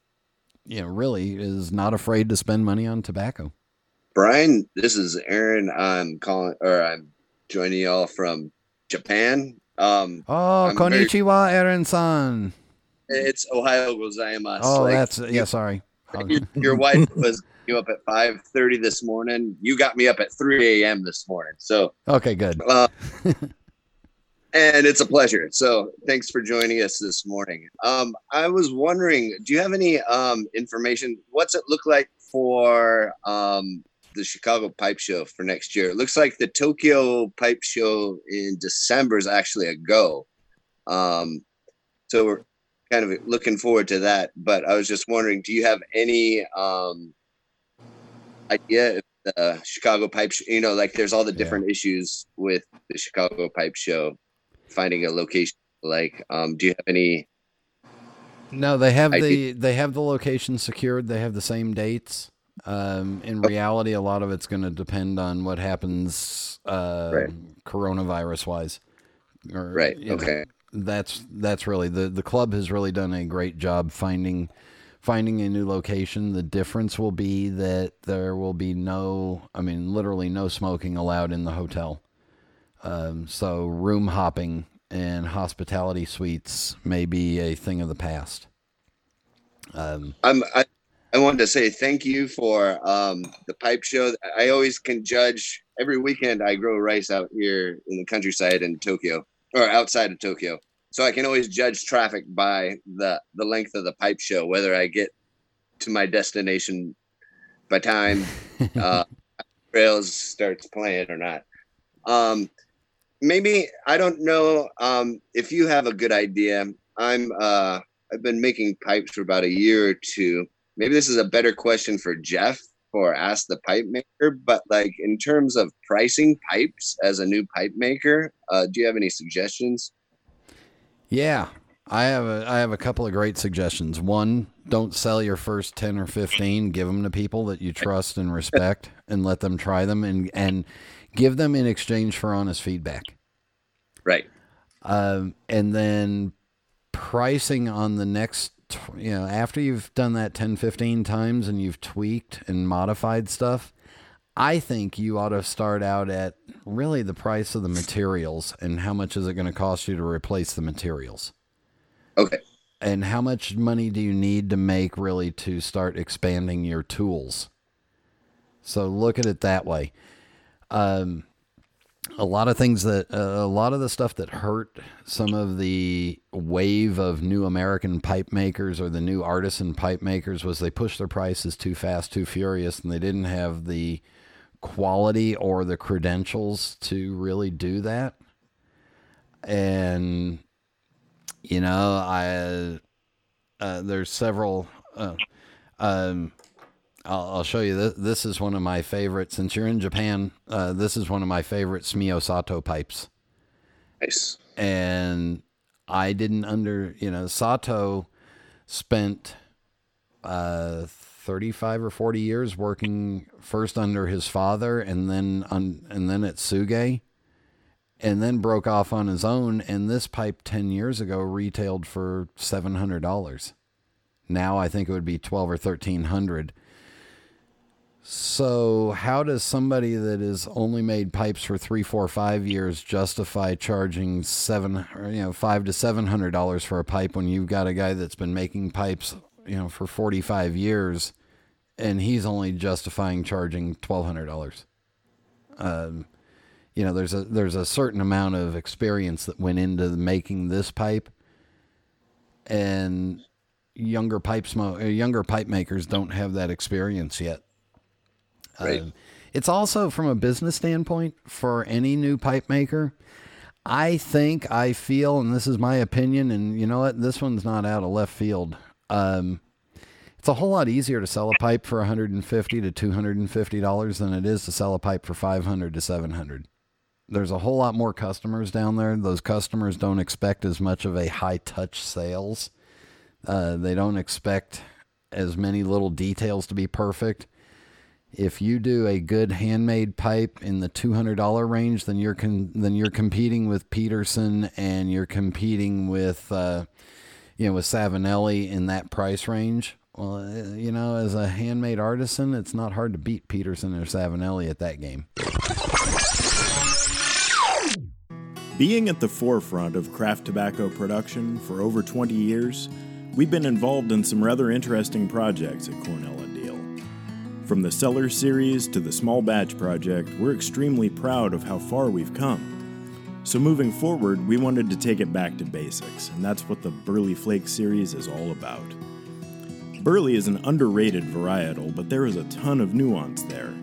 you know really is not afraid to spend money on tobacco.
Brian, this is Aaron. I'm calling or I'm joining y'all from Japan. Um,
oh,
I'm
konnichiwa, Aaron-san.
It's Ohio gozaimasu.
Oh,
Like,
that's yeah. Sorry.
your, *laughs* your wife was you up at 5:30 this morning. You got me up at 3 a.m. this morning. So
Okay, good.
uh, *laughs* and it's a pleasure. So thanks for joining us this morning. Um, I was wondering, do you have any um, information? What's it look like for um, the Chicago Pipe Show for next year? It looks like the Tokyo Pipe Show in December is actually a go. Um, so we're kind of looking forward to that. But I was just wondering, do you have any um, idea if the Chicago Pipe, you know, like there's all the different issues with the Chicago Pipe Show, finding a location. Like, um, do you have any?
No, they have the they have the location secured. They have the same dates. Um, in reality, a lot of it's going to depend on what happens uh, coronavirus wise.
Right, okay.
That's that's really the the club has really done a great job finding finding a new location. The difference will be that there will be no, I mean, literally no smoking allowed in the hotel. Um, so room hopping and hospitality suites may be a thing of the past. Um,
I'm, I, I wanted to say thank you for um, the pipe show. I always can judge every weekend. I grow rice out here in the countryside in Tokyo or outside of Tokyo, so I can always judge traffic by the the length of the pipe show, whether I get to my destination by time *laughs* uh, trails starts playing or not. Um, maybe I don't know um, if you have a good idea. I'm uh, I've been making pipes for about a year or two. Maybe this is a better question for Jeff or ask the pipe maker. But like in terms of pricing pipes as a new pipe maker, uh, do you have any suggestions?
Yeah, I have a I have a couple of great suggestions. One, don't sell your first ten or fifteen. Give them to people that you trust and respect, and let them try them and and give them in exchange for honest feedback.
Right.
Um, and then pricing on the next, you know, after you've done that 10, 15 times and you've tweaked and modified stuff, I think you ought to start out at really the price of the materials and how much is it going to cost you to replace the materials.
Okay.
And how much money do you need to make really to start expanding your tools? So look at it that way. Um, a lot of things that uh, a lot of the stuff that hurt some of the wave of new American pipe makers or the new artisan pipe makers was they pushed their prices too fast, too furious, and they didn't have the quality or the credentials to really do that. And you know, I uh, there's several. Uh, um, I'll, I'll show you this. This is one of my favorites. Since you're in Japan, uh, this is one of my favorite Smio Sato pipes.
Nice.
And I didn't under, you know, Sato spent uh, 35 or 40 years working first under his father and then on, and then at Tsuge and then broke off on his own. And this pipe 10 years ago retailed for $700. Now I think it would be twelve or thirteen hundred. So, how does somebody that has only made pipes for three, four, five years justify charging seven, or, you know, five to seven hundred dollars for a pipe when you've got a guy that's been making pipes, you know, for forty-five years, and he's only justifying charging twelve hundred dollars? Um, you know, there's a there's a certain amount of experience that went into making this pipe, and younger pipe smoke, younger pipe makers don't have that experience yet.
Right.
Um, it's also from a business standpoint for any new pipe maker. I think I feel, and this is my opinion, and you know what, this one's not out of left field. Um, it's a whole lot easier to sell a pipe for 150 to 250 dollars than it is to sell a pipe for 500 to 700. There's a whole lot more customers down there. Those customers don't expect as much of a high touch sales. Uh, they don't expect as many little details to be perfect if you do a good handmade pipe in the two hundred dollar range, then you're con- then you're competing with Peterson and you're competing with uh, you know with Savinelli in that price range. Well, uh, you know, as a handmade artisan, it's not hard to beat Peterson or Savinelli at that game.
Being at the forefront of craft tobacco production for over 20 years, we've been involved in some rather interesting projects at Cornell and Diehl. From the Cellar series to the Small Batch project, we're extremely proud of how far we've come. So, moving forward, we wanted to take it back to basics, and that's what the Burley Flake series is all about. Burley is an underrated varietal, but there is a ton of nuance there.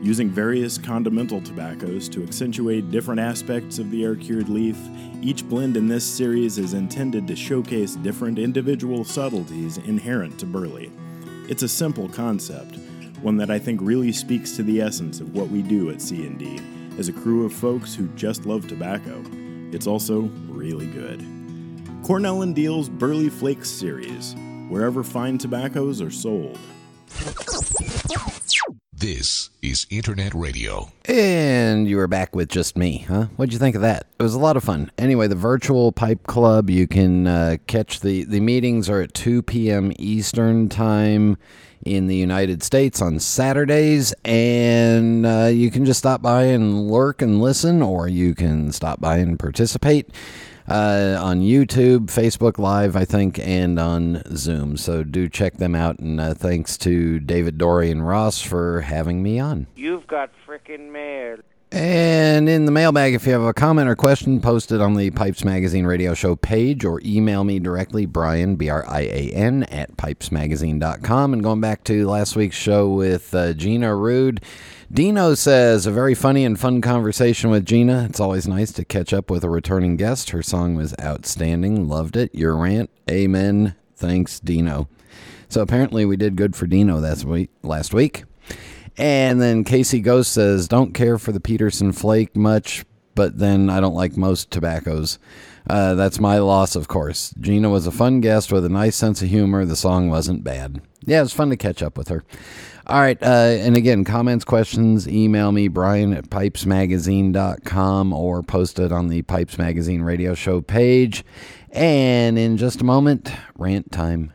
Using various condimental tobaccos to accentuate different aspects of the air cured leaf, each blend in this series is intended to showcase different individual subtleties inherent to Burley. It's a simple concept, one that I think really speaks to the essence of what we do at C&D as a crew of folks who just love tobacco. It's also really good. Cornell and Diehl's Burley Flakes series, wherever fine tobaccos are sold.
This is Internet Radio.
And you are back with just me, huh? What'd you think of that? It was a lot of fun. Anyway, the virtual pipe club, you can uh, catch the the meetings are at 2 p.m. Eastern time in the United States on Saturdays, and uh, you can just stop by and lurk and listen, or you can stop by and participate uh, on YouTube, Facebook Live, I think, and on Zoom. So do check them out. And uh, thanks to David Dory and Ross for having me on.
You've got frickin' mail.
And in the mailbag, if you have a comment or question, post it on the Pipes Magazine radio show page or email me directly, Brian, B R I A N, at pipesmagazine.com. And going back to last week's show with uh, Gina Rude, Dino says, a very funny and fun conversation with Gina. It's always nice to catch up with a returning guest. Her song was outstanding. Loved it. Your rant. Amen. Thanks, Dino. So apparently we did good for Dino week, last week. And then Casey Ghost says, don't care for the Peterson Flake much, but then I don't like most tobaccos. Uh, that's my loss, of course. Gina was a fun guest with a nice sense of humor. The song wasn't bad. Yeah, it was fun to catch up with her. All right. Uh, and again, comments, questions, email me, Brian at pipesmagazine.com or post it on the Pipes Magazine radio show page. And in just a moment, rant time.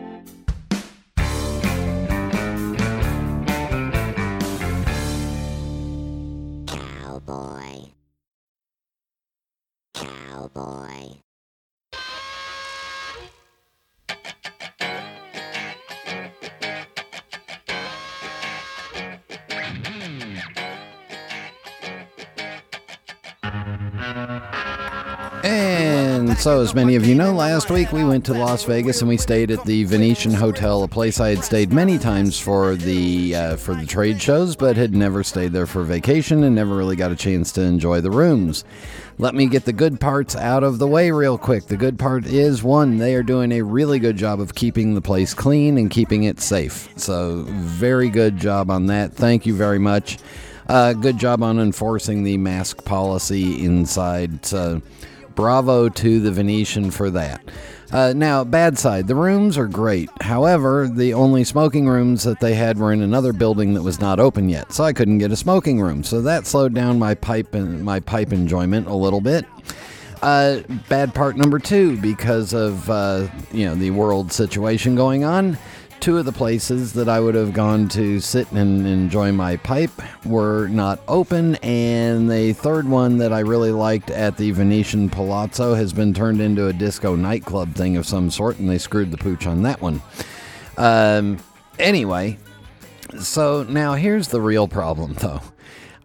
So, as many of you know, last week we went to Las Vegas and we stayed at the Venetian Hotel, a place I had stayed many times for the uh, for the trade shows, but had never stayed there for vacation and never really got a chance to enjoy the rooms. Let me get the good parts out of the way real quick. The good part is one, they are doing a really good job of keeping the place clean and keeping it safe. So, very good job on that. Thank you very much. Uh, good job on enforcing the mask policy inside. So, bravo to the Venetian for that. Uh, now, bad side, the rooms are great. However, the only smoking rooms that they had were in another building that was not open yet, so I couldn't get a smoking room. So that slowed down my pipe and my pipe enjoyment a little bit. Uh, bad part number two, because of uh, you know the world situation going on two of the places that I would have gone to sit and enjoy my pipe were not open, and the third one that I really liked at the Venetian Palazzo has been turned into a disco nightclub thing of some sort, and they screwed the pooch on that one. Um, anyway, so now here's the real problem, though.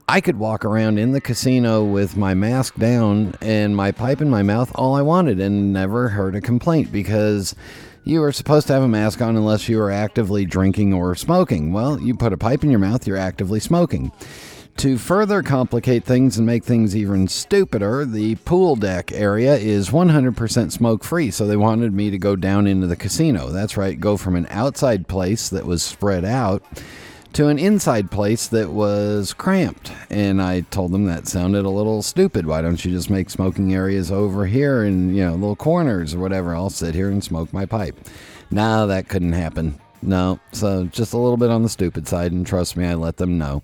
I could walk around in the casino with my mask down and my pipe in my mouth all I wanted and never heard a complaint because you are supposed to have a mask on unless you are actively drinking or smoking. Well, you put a pipe in your mouth, you're actively smoking. To further complicate things and make things even stupider, the pool deck area is 100% smoke free, so they wanted me to go down into the casino. That's right, go from an outside place that was spread out to an inside place that was cramped. And I told them that sounded a little stupid. Why don't you just make smoking areas over here and, you know, little corners or whatever? I'll sit here and smoke my pipe. No, that couldn't happen. No, so just a little bit on the stupid side, and trust me, I let them know.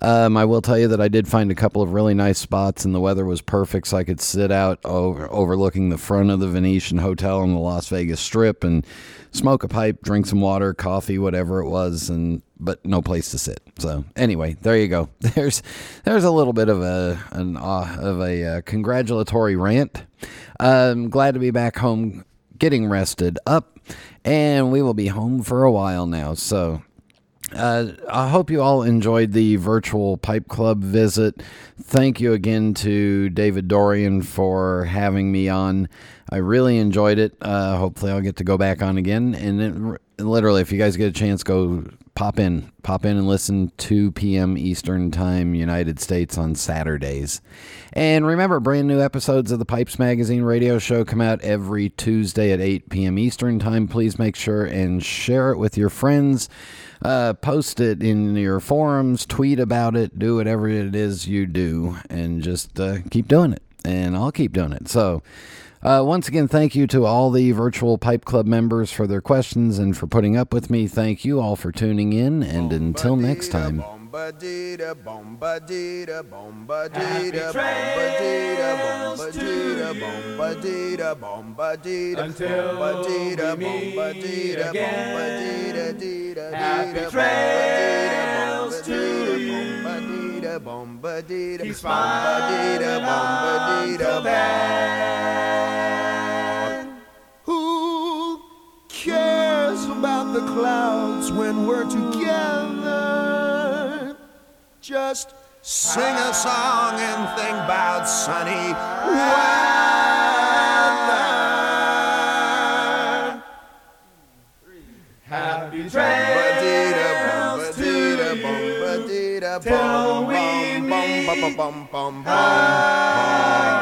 Um, I will tell you that I did find a couple of really nice spots, and the weather was perfect, so I could sit out over, overlooking the front of the Venetian Hotel on the Las Vegas Strip and smoke a pipe, drink some water, coffee, whatever it was, and but no place to sit. So anyway, there you go. *laughs* There's there's a little bit of a an uh, of a uh, congratulatory rant. I'm glad to be back home, getting rested up, and we will be home for a while now. So. Uh, I hope you all enjoyed the virtual Pipe Club visit. Thank you again to David Dorian for having me on. I really enjoyed it. Uh, hopefully, I'll get to go back on again. And it, literally, if you guys get a chance, go pop in, pop in and listen 2 p.m. Eastern Time, United States on Saturdays. And remember, brand new episodes of the Pipes Magazine radio show come out every Tuesday at 8 p.m. Eastern Time. Please make sure and share it with your friends. Uh, post it in your forums, tweet about it, do whatever it is you do, and just uh, keep doing it. And I'll keep doing it. So, uh, once again, thank you to all the virtual Pipe Club members for their questions and for putting up with me. Thank you all for tuning in, and until next time.
Happy trails to you.
Bombadita, bombadita,
Keep smiling
bombadita, bombadita,
until then.
Who cares about the clouds when we're together? Just sing a song and think about sunny weather.
Happy trails bum bum bum. bum.